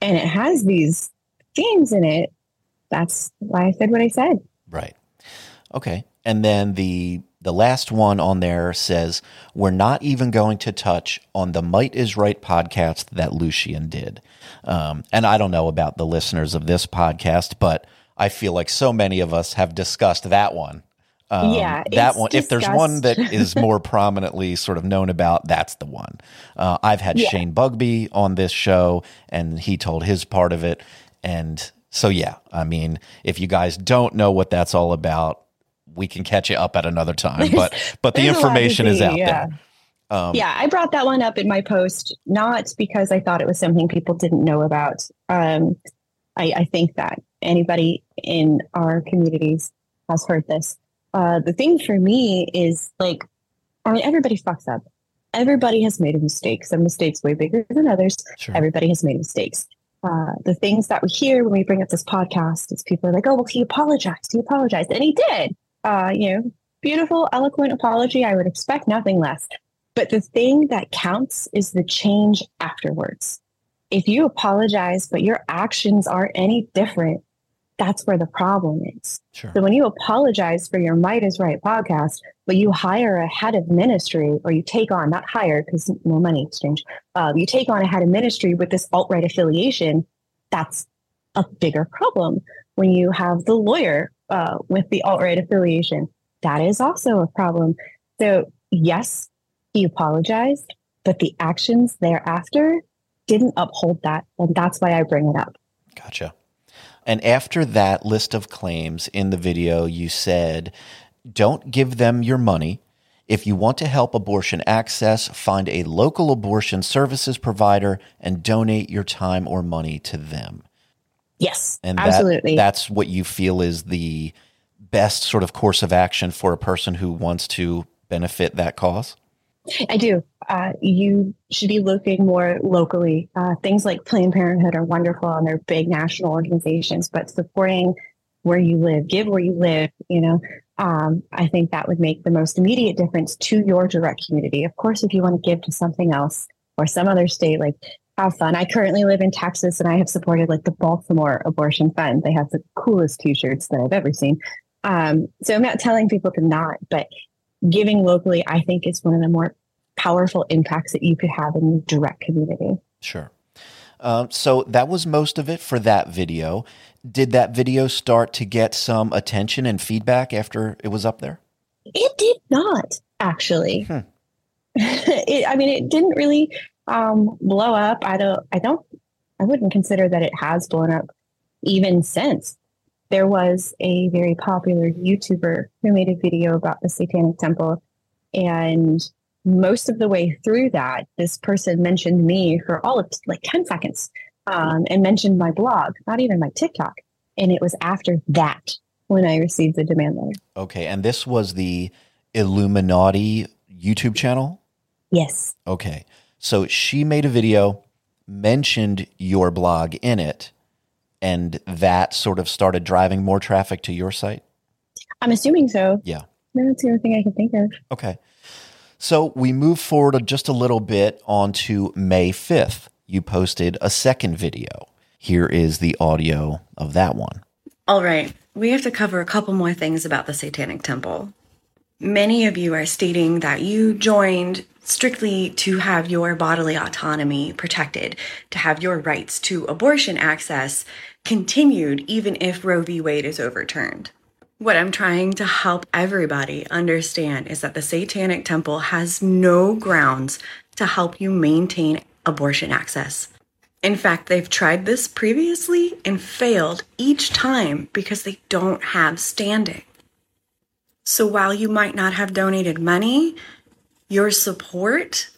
and it has these themes in it, that's why I said what I said. Right. Okay. And then the the last one on there says we're not even going to touch on the Might Is Right podcast that Lucien did. Um, and I don't know about the listeners of this podcast, but I feel like so many of us have discussed that one. Um, Yeah, that one. If there's one that is more prominently sort of known about, that's the one. Uh, I've had Yeah. Shane Bugbee on this show, and he told his part of it. And so, yeah, I mean, if you guys don't know what that's all about, we can catch you up at another time. But but the There's a lot to information is out yeah. there. Um, yeah, I brought that one up in my post, not because I thought it was something people didn't know about. Um, I, I think that anybody in our communities has heard this. Uh, the thing for me is like, I mean, everybody fucks up. Everybody has made a mistake. Some mistakes way bigger than others. Sure. Everybody has made mistakes. Uh, the things that we hear when we bring up this podcast is people are like, "Oh, well, he apologized. He apologized," and he did. Uh, you know, beautiful, eloquent apology. I would expect nothing less. But the thing that counts is the change afterwards. If you apologize, but your actions aren't any different, that's where the problem is. Sure. So when you apologize for your Might is Right podcast, but you hire a head of ministry or you take on, not hire because no money exchange, uh, you take on a head of ministry with this alt right affiliation, that's a bigger problem. When you have the lawyer uh, with the alt right affiliation, that is also a problem. So, yes, he apologized, but the actions thereafter didn't uphold that. And that's why I bring it up. Gotcha. And after that list of claims in the video, you said don't give them your money. If you want to help abortion access, find a local abortion services provider and donate your time or money to them. Yes, And that- absolutely. that's what you feel is the best sort of course of action for a person who wants to benefit that cause. I do. Uh, you should be looking more locally. Uh, things like Planned Parenthood are wonderful and they're big national organizations, but supporting where you live, give where you live, you know, um, I think that would make the most immediate difference to your direct community. Of course, if you want to give to something else or some other state, like have fun. I currently live in Texas and I have supported like the Baltimore Abortion Fund. They have the coolest t shirts that I've ever seen. Um, so I'm not telling people to not, but giving locally, I think is one of the more powerful impacts that you could have in your direct community. Sure. Um, so that was most of it for that video. Did that video start to get some attention and feedback after it was up there? It did not actually. Hmm. it, I mean, it didn't really um, blow up. I don't. I don't. I wouldn't consider that it has blown up even since. There was a very popular YouTuber who made a video about the Satanic Temple, and most of the way through that, this person mentioned me for all of like ten seconds, um, and mentioned my blog, not even my TikTok. And it was after that when I received the demand letter. Okay. And this was the Illuminaughtii YouTube channel? Yes. Okay. So she made a video, mentioned your blog in it, and that sort of started driving more traffic to your site? I'm assuming so. Yeah. That's the only thing I can think of. Okay. So we move forward just a little bit onto May 5th. You posted a second video. Here is the audio of that one. All right, we have to cover a couple more things about the Satanic Temple. Many of you are stating that you joined strictly to have your bodily autonomy protected, to have your rights to abortion access continued even if Roe v. Wade is overturned. What I'm trying to help everybody understand is that the Satanic Temple has no grounds to help you maintain abortion access. In fact, they've tried this previously and failed each time because they don't have standing. So while you might not have donated money, your support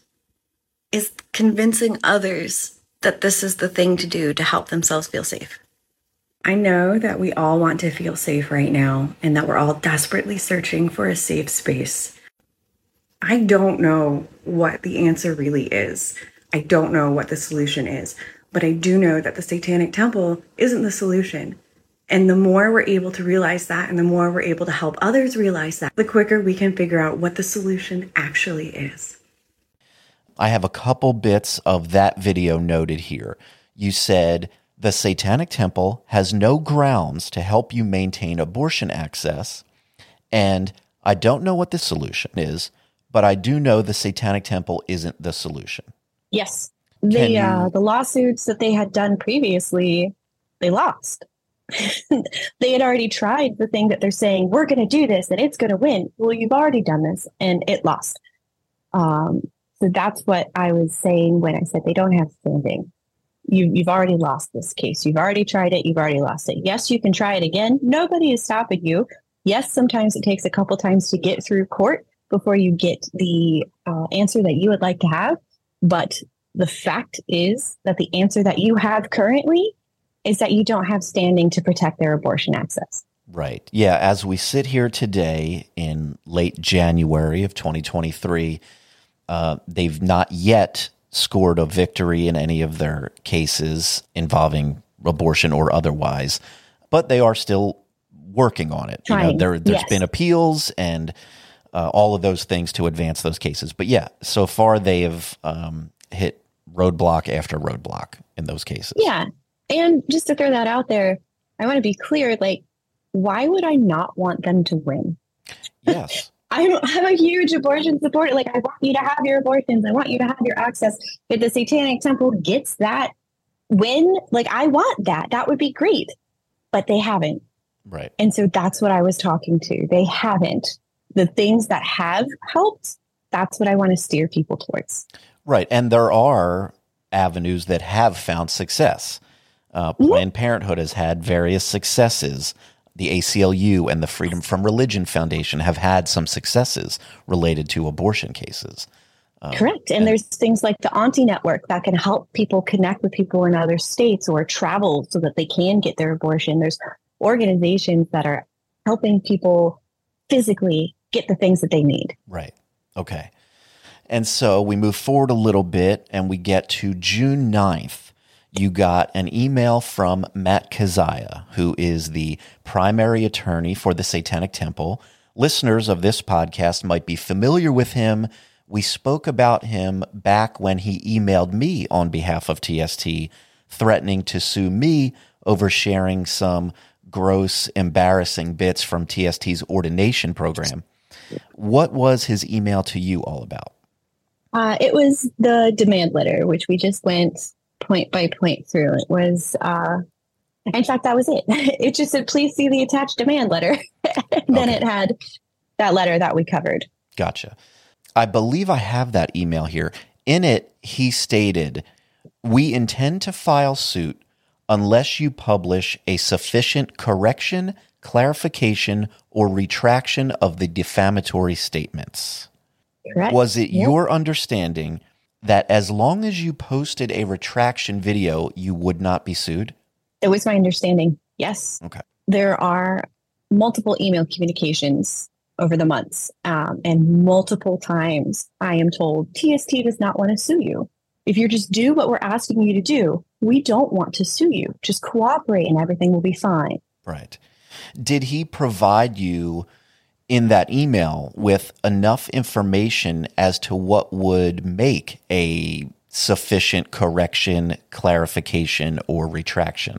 is convincing others that this is the thing to do to help themselves feel safe. I know that we all want to feel safe right now and that we're all desperately searching for a safe space. I don't know what the answer really is. I don't know what the solution is, but I do know that the Satanic Temple isn't the solution. And the more we're able to realize that, and the more we're able to help others realize that, the quicker we can figure out what the solution actually is. I have a couple bits of that video noted here. You said the Satanic Temple has no grounds to help you maintain abortion access, and I don't know what the solution is, but I do know the Satanic Temple isn't the solution. Yes. Can The you- uh, the lawsuits that they had done previously, they lost. They had already tried the thing that they're saying we're going to do this and it's going to win. Well, you've already done this and it lost. Um, so that's what I was saying when I said they don't have standing. You, you've already lost this case. You've already tried it. You've already lost it. Yes, you can try it again. Nobody is stopping you. Yes, sometimes it takes a couple times to get through court before you get the uh, answer that you would like to have. But the fact is that the answer that you have currently is that you don't have standing to protect their abortion access. Right. Yeah. As we sit here today in late January of 2023, uh, they've not yet scored a victory in any of their cases involving abortion or otherwise, but they are still working on it. You know, there, there's yes. been appeals and uh, all of those things to advance those cases. But yeah, so far they have um, hit roadblock after roadblock in those cases. Yeah. And just to throw that out there, I want to be clear like, why would I not want them to win? Yes. I'm, I'm a huge abortion supporter. Like, I want you to have your abortions. I want you to have your access. If the Satanic Temple gets that win, like, I want that. That would be great. But they haven't. Right. And so that's what I was talking to. They haven't. The things that have helped, that's what I want to steer people towards. Right. And there are avenues that have found success. Uh, Planned Parenthood has had various successes. the ACLU and the Freedom from Religion Foundation have had some successes related to abortion cases. Um, Correct. And, there's things like the Auntie Network that can help people connect with people in other states or travel so that they can get their abortion. There's organizations that are helping people physically get the things that they need. Right. Okay. And so we move forward a little bit and we get to June 9th. You got an email from Matt Kezhaya, who is the primary attorney for the Satanic Temple. Listeners of this podcast might be familiar with him. We spoke about him back when he emailed me on behalf of TST, threatening to sue me over sharing some gross, embarrassing bits from TST's ordination program. What was his email to you all about? Uh, it was the demand letter, which we just went point by point through. It was, uh, in fact, that was it. It just said, please see the attached demand letter. then Okay. it had that letter that we covered. Gotcha. I believe I have that email here. In it, he stated, We intend to file suit unless you publish a sufficient correction, clarification, or retraction of the defamatory statements. Correct. Was it Yep. your understanding that as long as you posted a retraction video, you would not be sued? It was my understanding. Yes. Okay. There are multiple email communications over the months, um, and multiple times I am told TST does not want to sue you. If you just do what we're asking you to do, we don't want to sue you. Just cooperate and everything will be fine. Right. Did he provide you in that email with enough information as to what would make a sufficient correction, clarification, or retraction?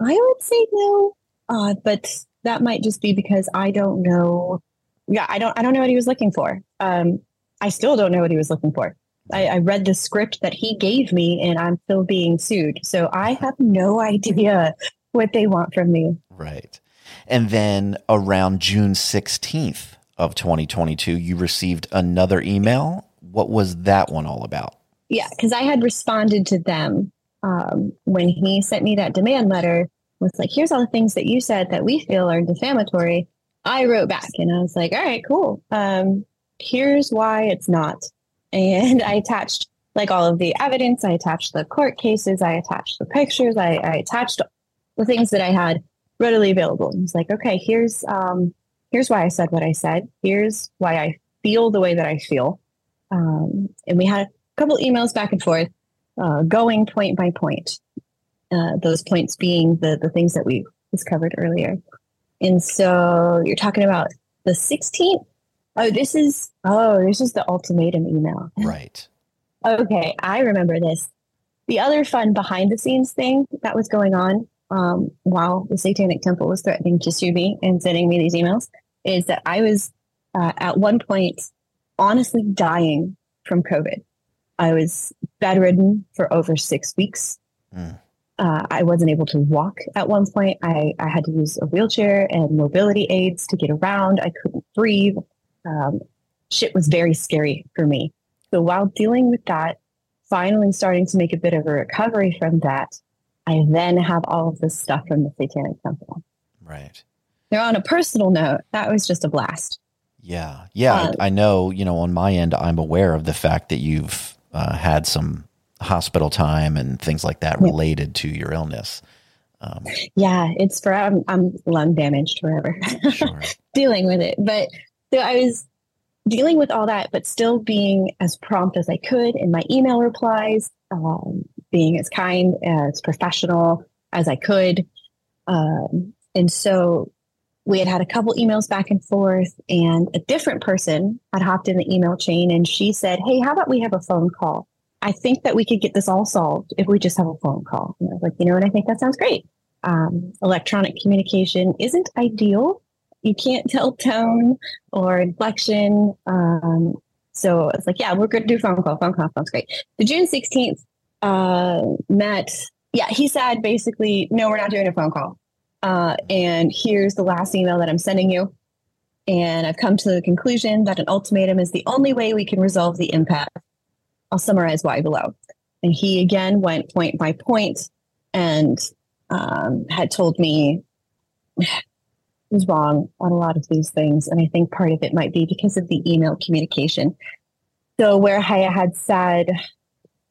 I would say no, uh, but that might just be because I don't know. Yeah, I don't. I don't know what he was looking for. Um, I still don't know what he was looking for. I, I read the script that he gave me, and I'm still being sued. So I have no idea what they want from me. Right. And then around June 16th of 2022, you received another email. What was that one all about? Yeah, because I had responded to them um, when he sent me that demand letter. Was like, here's all the things that you said that we feel are defamatory. I wrote back and I was like, all right, cool. Um, here's why it's not. And I attached like all of the evidence. I attached the court cases. I attached the pictures. I, I attached the things that I had readily available. And was like, okay, here's um, here's why I said what I said. Here's why I feel the way that I feel. Um, and we had a couple emails back and forth, uh, going point by point. Uh, those points being the the things that we discovered earlier. And so you're talking about the 16th. Oh, this is oh, this is the ultimatum email. Right. Okay, I remember this. The other fun behind the scenes thing that was going on um, while the Satanic Temple was threatening to sue me and sending me these emails is that I was uh, at one point honestly dying from COVID. I was bedridden for over six weeks. Mm. Uh, I wasn't able to walk at one point. I, I had to use a wheelchair and mobility aids to get around. I couldn't breathe. Um, shit was very scary for me. So while dealing with that, finally starting to make a bit of a recovery from that, I then have all of this stuff from the Satanic Temple. Right. Now, on a personal note, that was just a blast. Yeah. Yeah. Um, I, I know, you know, on my end, I'm aware of the fact that you've uh, had some hospital time and things like that Yeah. related to your illness. Um, Yeah, it's for I'm, I'm lung damaged forever sure. dealing with it. But so I was dealing with all that, but still being as prompt as I could in my email replies, um, being as kind, as professional as I could. Um, and so we had had a couple emails back and forth, and a different person had hopped in the email chain and she said, Hey, how about we have a phone call? I think that we could get this all solved if we just have a phone call. And I was like, you know what? I think that sounds great. Um, electronic communication isn't ideal. You can't tell tone or inflection. Um, so it's like, yeah, we're going to do phone call. Phone call sounds great. The June 16th, uh, Matt, yeah, he said basically, no, we're not doing a phone call. Uh, and here's the last email that I'm sending you. And I've come to the conclusion that an ultimatum is the only way we can resolve the impasse. I'll summarize why below. And he again went point by point and um, had told me was wrong on a lot of these things. And I think part of it might be because of the email communication. So, where I had said,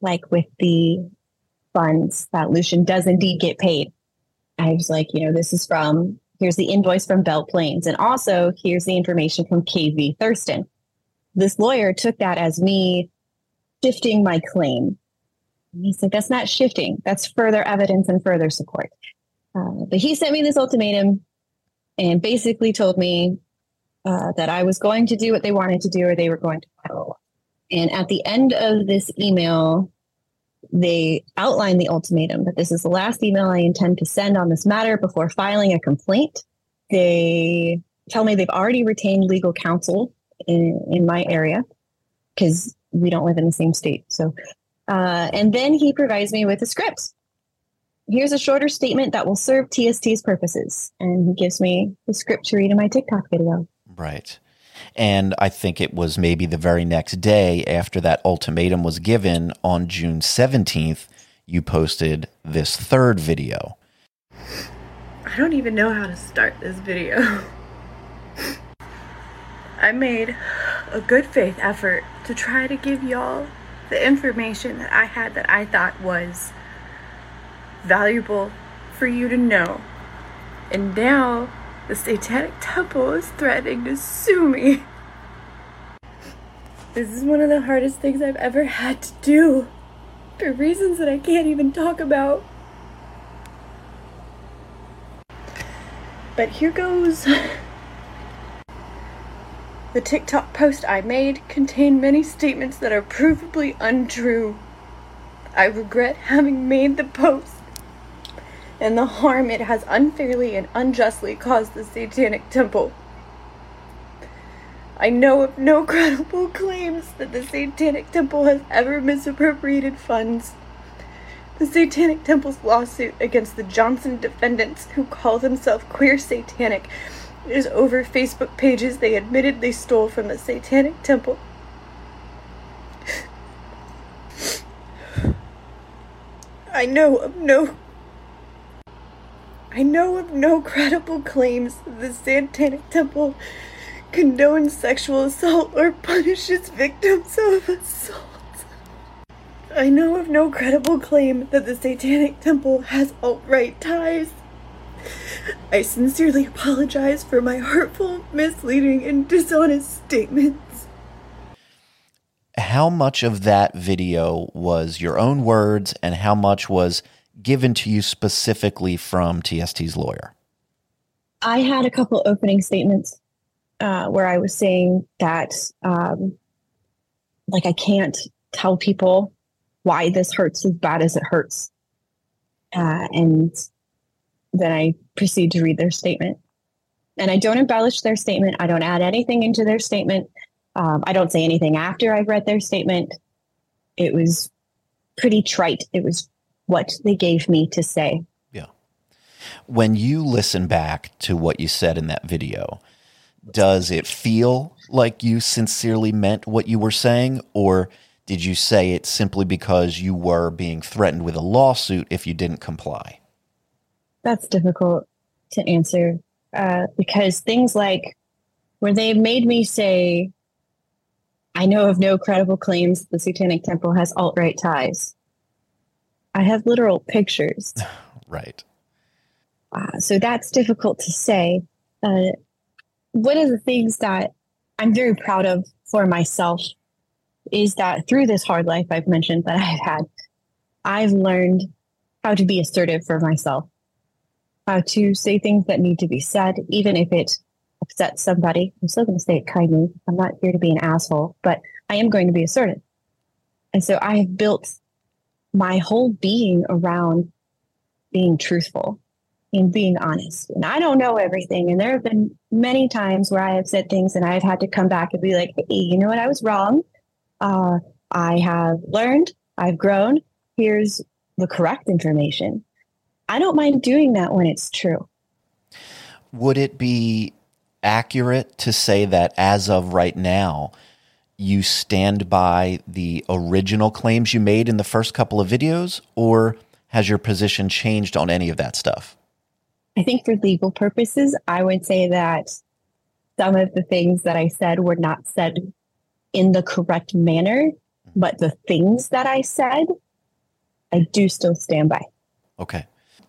like with the funds, that Lucien does indeed get paid, I was like, you know, this is from, here's the invoice from Belle Plaine. And also, here's the information from KV Thurston. This lawyer took that as me shifting my claim. And he's like, that's not shifting, that's further evidence and further support. Uh, but he sent me this ultimatum and basically told me uh, that I was going to do what they wanted to do or they were going to follow. And at the end of this email, they outline the ultimatum that this is the last email I intend to send on this matter before filing a complaint. They tell me they've already retained legal counsel in, in my area because we don't live in the same state. So, uh, and then he provides me with a script here's a shorter statement that will serve TST's purposes. And he gives me the script to read in my TikTok video. Right. And I think it was maybe the very next day after that ultimatum was given on June 17th, you posted this third video. I don't even know how to start this video. I made a good faith effort to try to give y'all the information that I had that I thought was valuable for you to know. And now the Satanic Temple is threatening to sue me. This is one of the hardest things I've ever had to do for reasons that I can't even talk about. But here goes. The TikTok post I made contained many statements that are provably untrue. I regret having made the post and the harm it has unfairly and unjustly caused the Satanic Temple. I know of no credible claims that the Satanic Temple has ever misappropriated funds. The Satanic Temple's lawsuit against the Johnson defendants, who call themselves queer satanic, is over Facebook pages they admitted they stole from the Satanic Temple. I know of no I know of no credible claims that the Satanic Temple condones sexual assault or punishes victims of assault. I know of no credible claim that the Satanic Temple has alt right ties. I sincerely apologize for my hurtful, misleading, and dishonest statements. How much of that video was your own words and how much was given to you specifically from TST's lawyer? I had a couple opening statements uh, where I was saying that, um, like, I can't tell people why this hurts as bad as it hurts. Uh, and then I proceed to read their statement. And I don't embellish their statement. I don't add anything into their statement. Um, I don't say anything after I've read their statement. It was pretty trite. It was what they gave me to say. Yeah. When you listen back to what you said in that video, does it feel like you sincerely meant what you were saying, or did you say it simply because you were being threatened with a lawsuit if you didn't comply? That's difficult to answer uh, because things like where they made me say, I know of no credible claims the Satanic Temple has alt right ties. I have literal pictures. right. Uh, so that's difficult to say. Uh, one of the things that I'm very proud of for myself is that through this hard life I've mentioned that I've had, I've learned how to be assertive for myself, how to say things that need to be said, even if it upsets somebody. I'm still going to say it kindly. I'm not here to be an asshole, but I am going to be assertive. And so I have built my whole being around being truthful and being honest. And I don't know everything. And there have been many times where I have said things and I've had to come back and be like, hey, you know what? I was wrong. Uh, I have learned, I've grown. Here's the correct information. I don't mind doing that when it's true. Would it be accurate to say that as of right now, you stand by the original claims you made in the first couple of videos, or has your position changed on any of that stuff? I think for legal purposes, I would say that some of the things that I said were not said in the correct manner, but the things that I said, I do still stand by. Okay.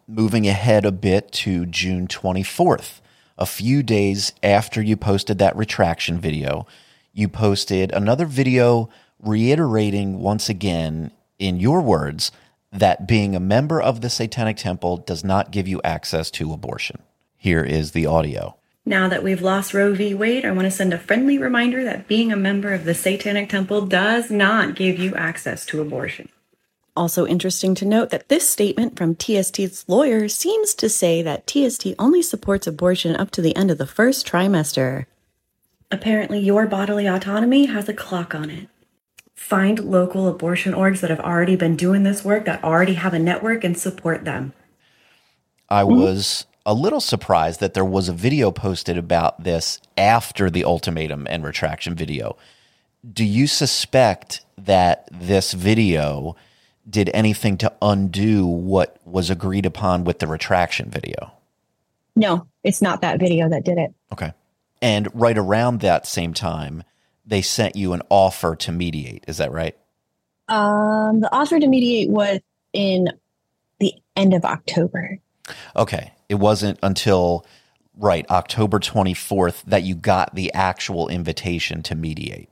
Moving ahead a bit to June 24th, a few days after you posted that retraction video, you posted another video reiterating once again, in your words, that being a member of the Satanic Temple does not give you access to abortion. Here is the audio. Now that we've lost Roe v. Wade, I want to send a friendly reminder that being a member of the Satanic Temple does not give you access to abortion. Also interesting to note that this statement from TST's lawyer seems to say that TST only supports abortion up to the end of the first trimester. Apparently, your bodily autonomy has a clock on it. Find local abortion orgs that have already been doing this work, that already have a network, and support them. I mm-hmm. was a little surprised that there was a video posted about this after the ultimatum and retraction video. Do you suspect that this video did anything to undo what was agreed upon with the retraction video? No, it's not that video that did it. Okay. And right around that same time, they sent you an offer to mediate. Is that right? Um, the offer to mediate was in the end of October. Okay. It wasn't until, right, October 24th that you got the actual invitation to mediate.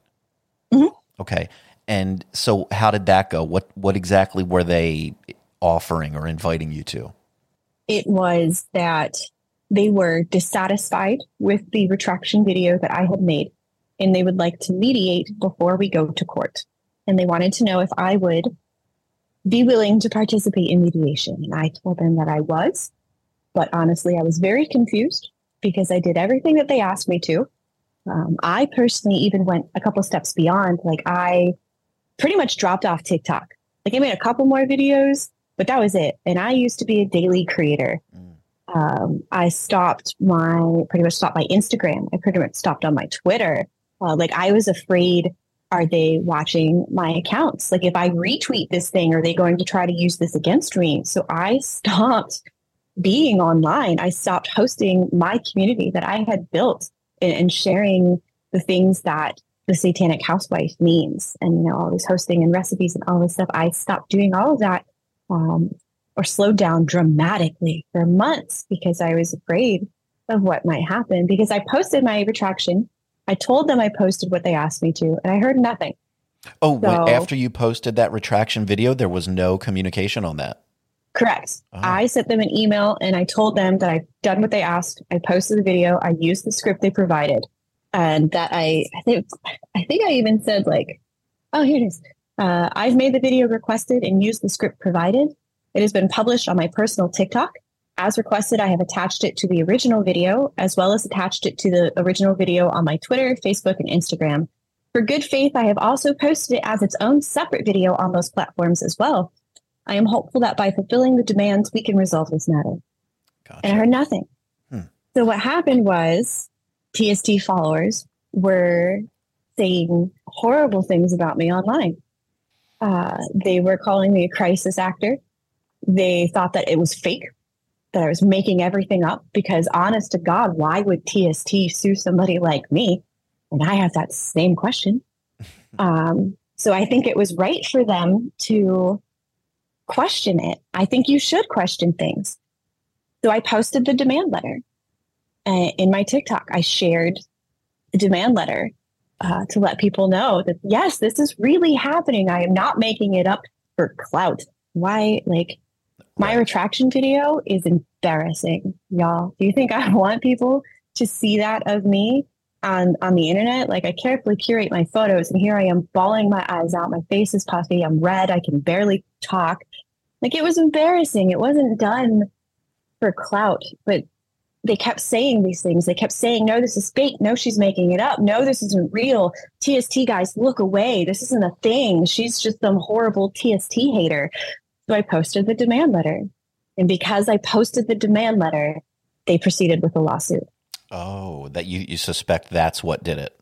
Mhm. Okay. And so how did that go? What what exactly were they offering or inviting you to? It was that they were dissatisfied with the retraction video that I had made, and they would like to mediate before we go to court. And they wanted to know if I would be willing to participate in mediation. And I told them that I was, but honestly, I was very confused because I did everything that they asked me to. Um, I personally even went a couple steps beyond. Like I pretty much dropped off TikTok. Like I made a couple more videos, but that was it. And I used to be a daily creator. Um, I stopped my pretty much stopped my Instagram. I pretty much stopped on my Twitter. Uh, like I was afraid. Are they watching my accounts? Like if I retweet this thing, are they going to try to use this against me? So I stopped being online. I stopped hosting my community that I had built and, and sharing the things that the satanic housewife means and you know all this hosting and recipes and all this stuff i stopped doing all of that um, or slowed down dramatically for months because i was afraid of what might happen because i posted my retraction. I told them i posted what they asked me to and i heard nothing. Oh, So- after you posted that retraction video, there was no communication on that. correct. Oh. i sent them an email and i told them that i've done what they asked. I posted the video. I used the script they provided and that i i think i think i even said like oh here it is. Uh, i've made the video requested and used the script provided it has been published on my personal tiktok as requested i have attached it to the original video as well as attached it to the original video on my twitter facebook and instagram for good faith i have also posted it as its own separate video on those platforms as well i am hopeful that by fulfilling the demands we can resolve this matter Gotcha. and I heard nothing. Hmm. So what happened was TST followers were saying horrible things about me online. Uh, they were calling me a crisis actor. They thought that it was fake, that I was making everything up. Because honest to God, why would TST sue somebody like me? And I have that same question. Um, so I think it was right for them to question it. I think you should question things. So I posted the demand letter uh, in my TikTok. I shared the demand letter uh, to let people know that yes, this is really happening. I am not making it up for clout. Why, like, my retraction video is embarrassing, y'all. Do you think I want people to see that of me on on the internet? Like, I carefully curate my photos, and here I am bawling my eyes out. My face is puffy. I'm red. I can barely talk. Like, it was embarrassing. It wasn't done for clout, but they kept saying these things. They kept saying, no, this is fake. No, she's making it up. No, this isn't real. TST guys, look away. This isn't a thing. She's just some horrible TST hater. So I posted the demand letter. And because I posted the demand letter, they proceeded with the lawsuit. Oh, that you, you suspect that's what did it.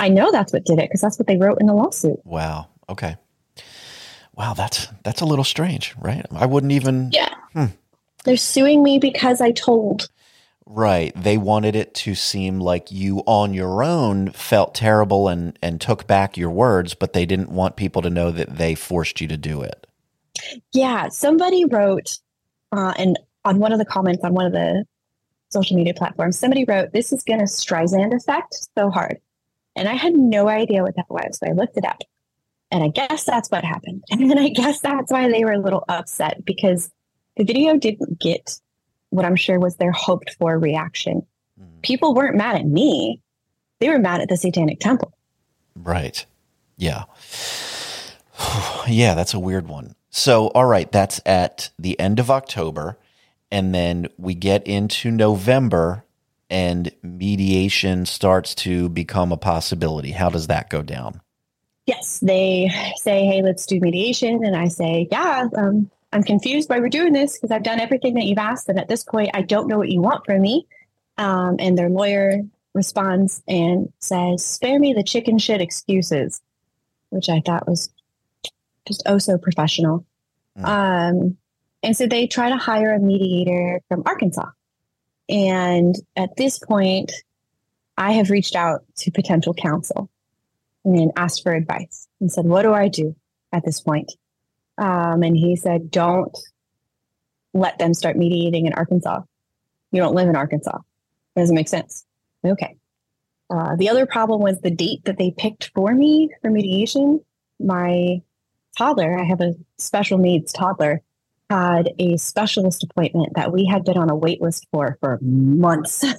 I know that's what did it because that's what they wrote in the lawsuit. Wow. Okay. Wow, that's that's a little strange, right? I wouldn't even Yeah. Hmm. They're suing me because I told. Right. They wanted it to seem like you on your own felt terrible and, and took back your words, but they didn't want people to know that they forced you to do it. Yeah, somebody wrote, uh, and on one of the comments on one of the social media platforms, somebody wrote, "This is going to Streisand effect so hard," and I had no idea what that was, so I looked it up, and I guess that's what happened, and then I guess that's why they were a little upset because the video didn't get what I'm sure was their hoped for reaction. People weren't mad at me; they were mad at the Satanic Temple. Right. Yeah. yeah, that's a weird one. So, all right, that's at the end of October. And then we get into November and mediation starts to become a possibility. How does that go down? Yes, they say, "Hey, let's do mediation," and I say, "Yeah, um, I'm confused why we're doing this because I've done everything that you've asked, and at this point, I don't know what you want from me." Um, and their lawyer responds and says, "Spare me the chicken shit excuses," which I thought was just oh so professional. Um, and so they try to hire a mediator from Arkansas. And at this point, I have reached out to potential counsel and asked for advice and said, What do I do at this point? Um, and he said, Don't let them start mediating in Arkansas. You don't live in Arkansas. Doesn't make sense. Okay. Uh, the other problem was the date that they picked for me for mediation. My toddler, I have a special needs toddler, had a specialist appointment that we had been on a wait list for for months.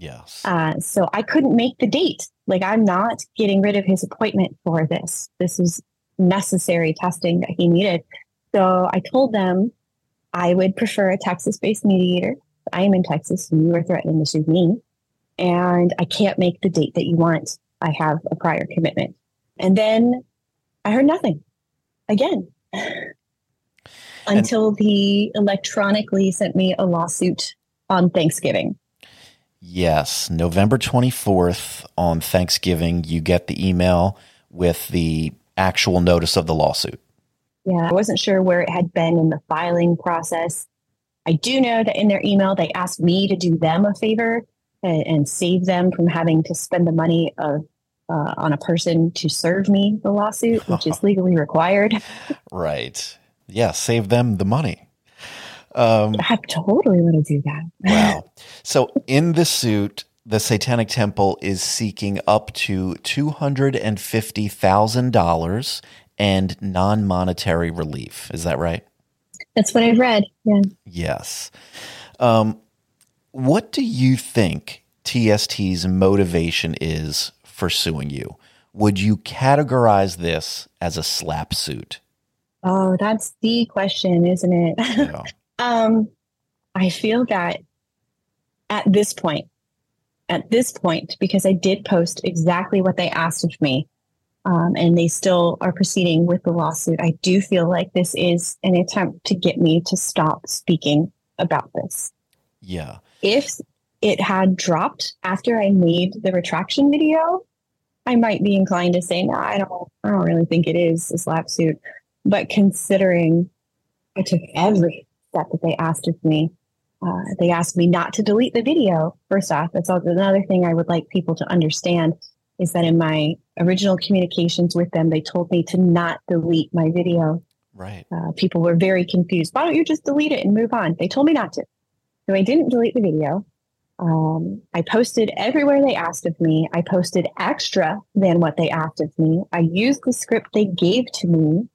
Yes. Uh, so I couldn't make the date. Like, I'm not getting rid of his appointment for this. This is necessary testing that he needed. So I told them I would prefer a Texas based mediator. I am in Texas and you are threatening to sue me. And I can't make the date that you want. I have a prior commitment. And then I heard nothing again until he electronically sent me a lawsuit on Thanksgiving. Yes. November 24th on Thanksgiving, you get the email with the actual notice of the lawsuit. Yeah, I wasn't sure where it had been in the filing process. I do know that in their email, they asked me to do them a favor and, and save them from having to spend the money of, uh, on a person to serve me the lawsuit, which is legally required. Right. Yeah. Save them the money. Um, I totally want to do that. Wow. So in the suit, the Satanic Temple is seeking up to $250,000 and non monetary relief. Is that right? That's what I've read. Yeah. Yes. Um, what do you think TST's motivation is for suing you? Would you categorize this as a SLAPP suit? Oh, that's the question, isn't it? Yeah. Um, I feel that at this point, at this point, because I did post exactly what they asked of me, um, and they still are proceeding with the lawsuit, I do feel like this is an attempt to get me to stop speaking about this. yeah. If it had dropped after I made the retraction video, I might be inclined to say, no, I don't, I don't really think it is a SLAPP suit. But considering I took every step that they asked of me, uh, they asked me not to delete the video. First off, that's also another thing I would like people to understand is that in my original communications with them, they told me to not delete my video. Right. Uh, people were very confused. Why don't you just delete it and move on? They told me not to. So I didn't delete the video. Um, I posted everywhere they asked of me. I posted extra than what they asked of me. I used the script they gave to me,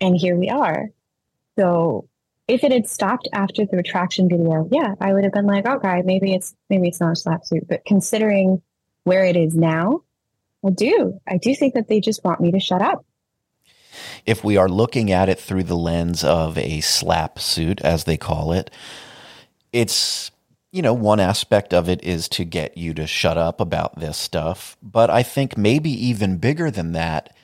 and here we are. So if it had stopped after the retraction video, yeah, I would have been like, okay, maybe it's maybe it's not a SLAPP suit. But considering where it is now, I do. I do think that they just want me to shut up. if we are looking at it through the lens of a SLAPP suit, as they call it, it's, you know, one aspect of it is to get you to shut up about this stuff. But I think maybe even bigger than that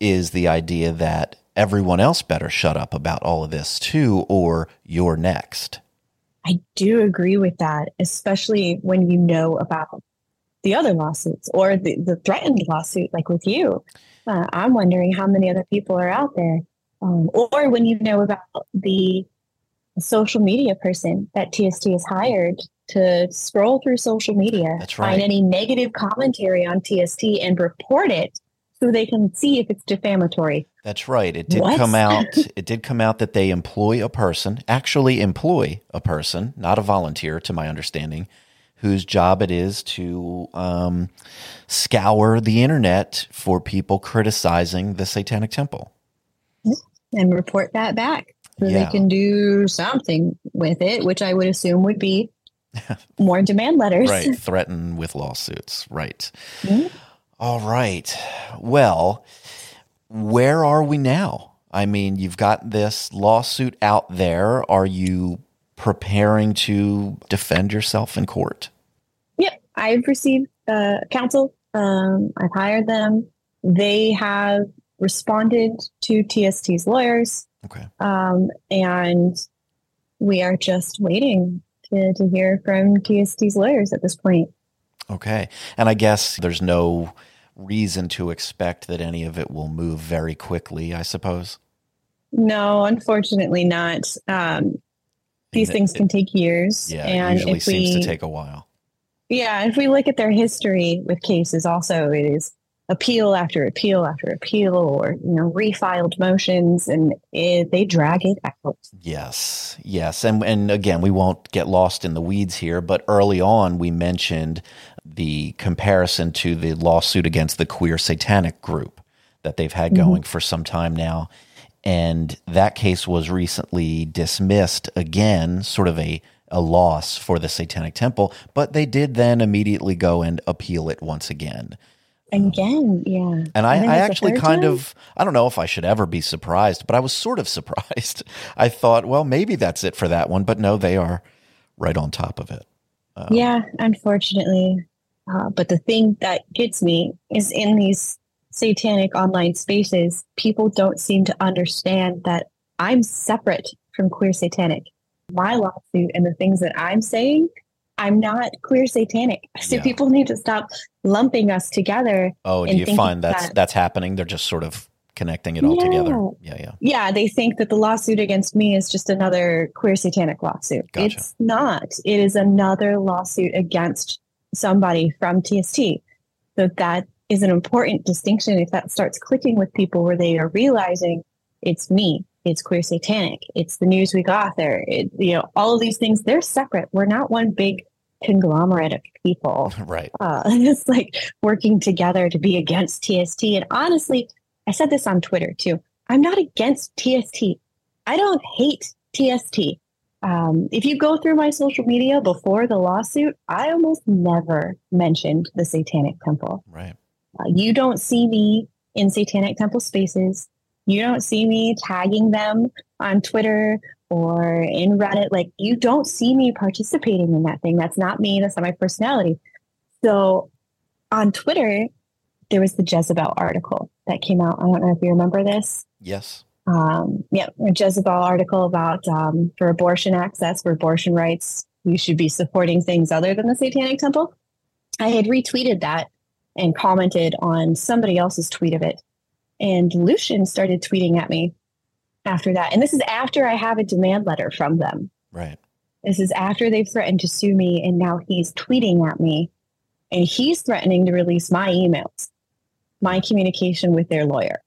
is the idea that everyone else better shut up about all of this too, or you're next. I do agree with that, especially when you know about the other lawsuits or the, the threatened lawsuit, like with you. Uh, I'm wondering how many other people are out there. Um, or when you know about the social media person that TST has hired to scroll through social media, right. find any negative commentary on TST and report it so they can see if it's defamatory. That's right. It did What? come out. It did come out that they employ a person, actually employ a person, not a volunteer, to my understanding, whose job it is to um, scour the internet for people criticizing the Satanic Temple. and report that back so Yeah. they can do something with it, which I would assume would be more demand letters. Right. Threaten with lawsuits. Right. Mhm. All right. Well, where are we now? I mean, you've got this lawsuit out there. Are you preparing to defend yourself in court? Yep, I've received uh, counsel. Um, I've hired them. They have responded to TST's lawyers, Okay. um, and we are just waiting to, to hear from TST's lawyers at this point. Okay. And I guess there's no reason to expect that any of it will move very quickly, I suppose. No, unfortunately not. Um, these And things it- can take years, Yeah, and it usually if seems we to take a while. Yeah, if we look at their history with cases, also it is appeal after appeal after appeal, or you know, refiled motions, and it, they drag it out. Yes, yes, and and again, we won't get lost in the weeds here, but early on we mentioned the comparison to the lawsuit against the queer satanic group that they've had mm-hmm. going for some time now, and that case was recently dismissed again, sort of a a loss for the Satanic Temple, but they did then immediately go and appeal it once again. Again, yeah. And I, I actually kind time. of, I don't know if I should ever be surprised, but I was sort of surprised. I thought, well, maybe that's it for that one, but no, they are right on top of it. Um, yeah, unfortunately. Uh, but the thing that gets me is in these satanic online spaces, people don't seem to understand that I'm separate from queer satanic. My lawsuit and the things that I'm saying, I'm not queer satanic. So Yeah. people need to stop lumping us together. Oh, do you find that's that- that's happening? They're just sort of connecting it all together. Yeah, yeah. Yeah, they think that the lawsuit against me is just another queer satanic lawsuit. Gotcha. It's not. It is another lawsuit against somebody from TST. So that is an important distinction if that starts clicking with people where they are realizing it's me, it's queer satanic, it's the Newsweek author, it, you know, all of these things, they're separate. We're not one big conglomerate of people Right. uh, it's like working together to be against TST. And honestly, I said this on Twitter too. I'm not against TST. I don't hate TST. Um, if you go through my social media before the lawsuit, I almost never mentioned the Satanic Temple. Right. Uh, you don't see me in Satanic Temple spaces. You don't see me tagging them on Twitter or in Reddit. Like, you don't see me participating in that thing. That's not me. That's not my personality. So on Twitter, there was the Jezebel article that came out. I don't know if you remember this. Yes. Um, yeah, a Jezebel article about um, for abortion access, for abortion rights, you should be supporting things other than the Satanic Temple. I had retweeted that and commented on somebody else's tweet of it. And Lucien started tweeting at me after that. And this is after I have a demand letter from them. Right. This is after they've threatened to sue me, and now he's tweeting at me, and he's threatening to release my emails, my communication with their lawyer.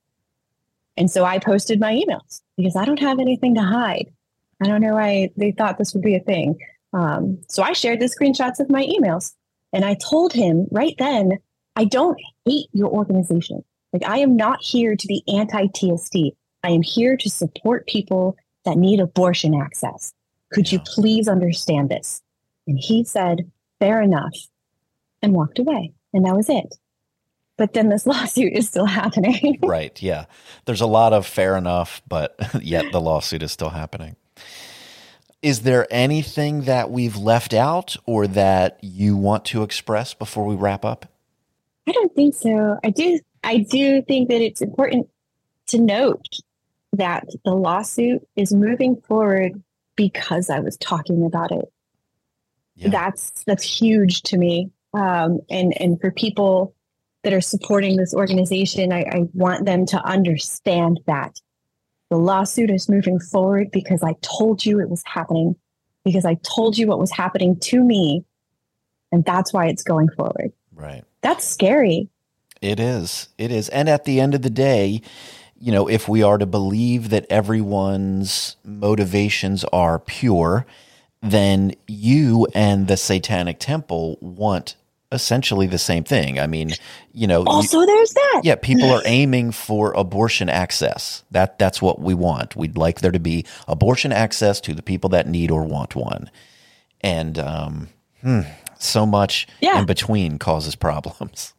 And so I posted my emails because I don't have anything to hide. I don't know why they thought this would be a thing. Um, so I shared the screenshots of my emails, and I told him right then, I don't hate your organization. Like I am not here to be anti TST. I am here to support people that need abortion access. Could you please understand this? And he said, fair enough, and walked away. And that was it. But then this lawsuit is still happening. right. Yeah. There's a lot of fair enough, but yet the lawsuit is still happening. Is there anything that we've left out or that you want to express before we wrap up? I don't think so. I do I do think that it's important to note that the lawsuit is moving forward because I was talking about it. Yeah. That's that's huge to me. Um, and and for people that are supporting this organization, I, I want them to understand that the lawsuit is moving forward because I told you it was happening, because I told you what was happening to me. And that's why it's going forward. Right. That's scary. It is. It is. And at the end of the day, you know, if we are to believe that everyone's motivations are pure, then you and the Satanic Temple want essentially the same thing. I mean, you know, you- Also, there's that. yeah, people are aiming for abortion access. That that's what we want. We'd like there to be abortion access to the people that need or want one. And um, hmm, so much Yeah. in between causes problems.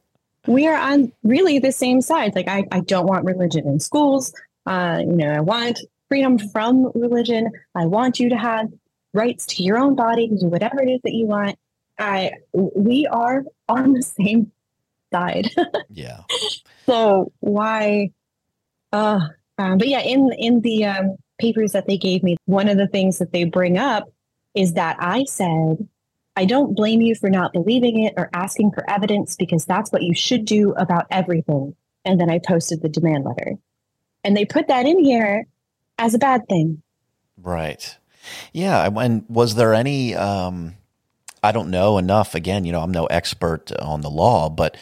We are on really the same side. Like I, I don't want religion in schools. Uh, you know, I want freedom from religion. I want you to have rights to your own body to do whatever it is that you want. I we are on the same side. Yeah. so why uh um, but yeah, in in the um, papers that they gave me, one of the things that they bring up is that I said I don't blame you for not believing it or asking for evidence because that's what you should do about everything. And then I posted the demand letter. And they put that in here as a bad thing. Right. Yeah. And was there any, um, I don't know enough. Again, you know, I'm no expert on the law, but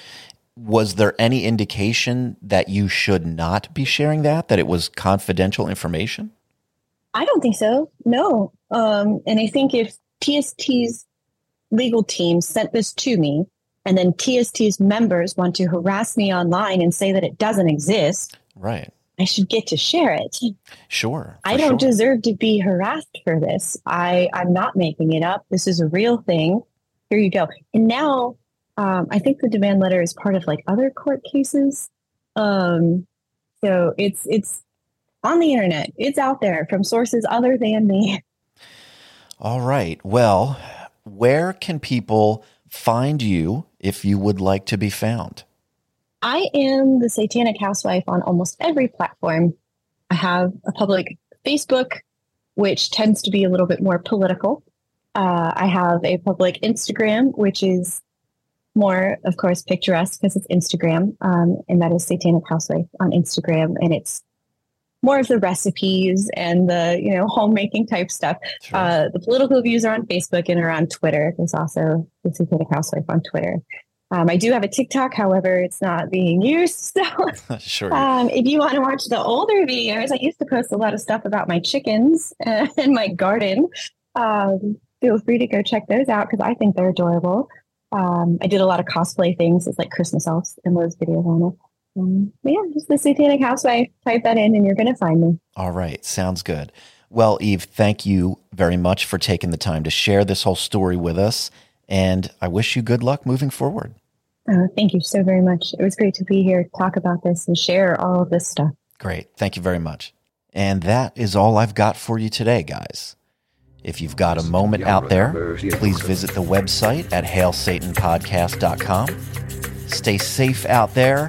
was there any indication that you should not be sharing that, that it was confidential information? I don't think so. No. Um, and I think if TST's legal team sent this to me and then TST's members want to harass me online and say that it doesn't exist, Right. I should get to share it. Sure. I don't sure. deserve to be harassed for this. I, I'm not making it up. This is a real thing. Here you go. And now um, I think the demand letter is part of like other court cases. Um, so it's it's on the internet. It's out there from sources other than me. All right. Well, where can people find you if you would like to be found? I am the Satanic Housewife on almost every platform. I have a public Facebook, which tends to be a little bit more political. Uh, I have a public Instagram, which is more, of course, picturesque because it's Instagram, um, and that is Satanic Housewife on Instagram, and it's more of the recipes and the you know homemaking type stuff. Sure. Uh, the political views are on Facebook and are on Twitter. There's also the Satanic Housewife on Twitter. Um, I do have a TikTok, however, it's not being used. So sure. um, if you want to watch the older videos, I used to post a lot of stuff about my chickens and my garden. Um, feel free to go check those out because I think they're adorable. Um, I did a lot of cosplay things. It's like Christmas elves and those videos on it. Um, yeah, just the Satanic Housewife. Type that in and you're going to find me. All right. Sounds good. Well, Eve, thank you very much for taking the time to share this whole story with us. And I wish you good luck moving forward. Uh, thank you so very much. It was great to be here, talk about this, and share all of this stuff. Great. Thank you very much. And that is all I've got for you today, guys. If you've got a moment out there, please visit the website at hailsatanpodcast.com. Stay safe out there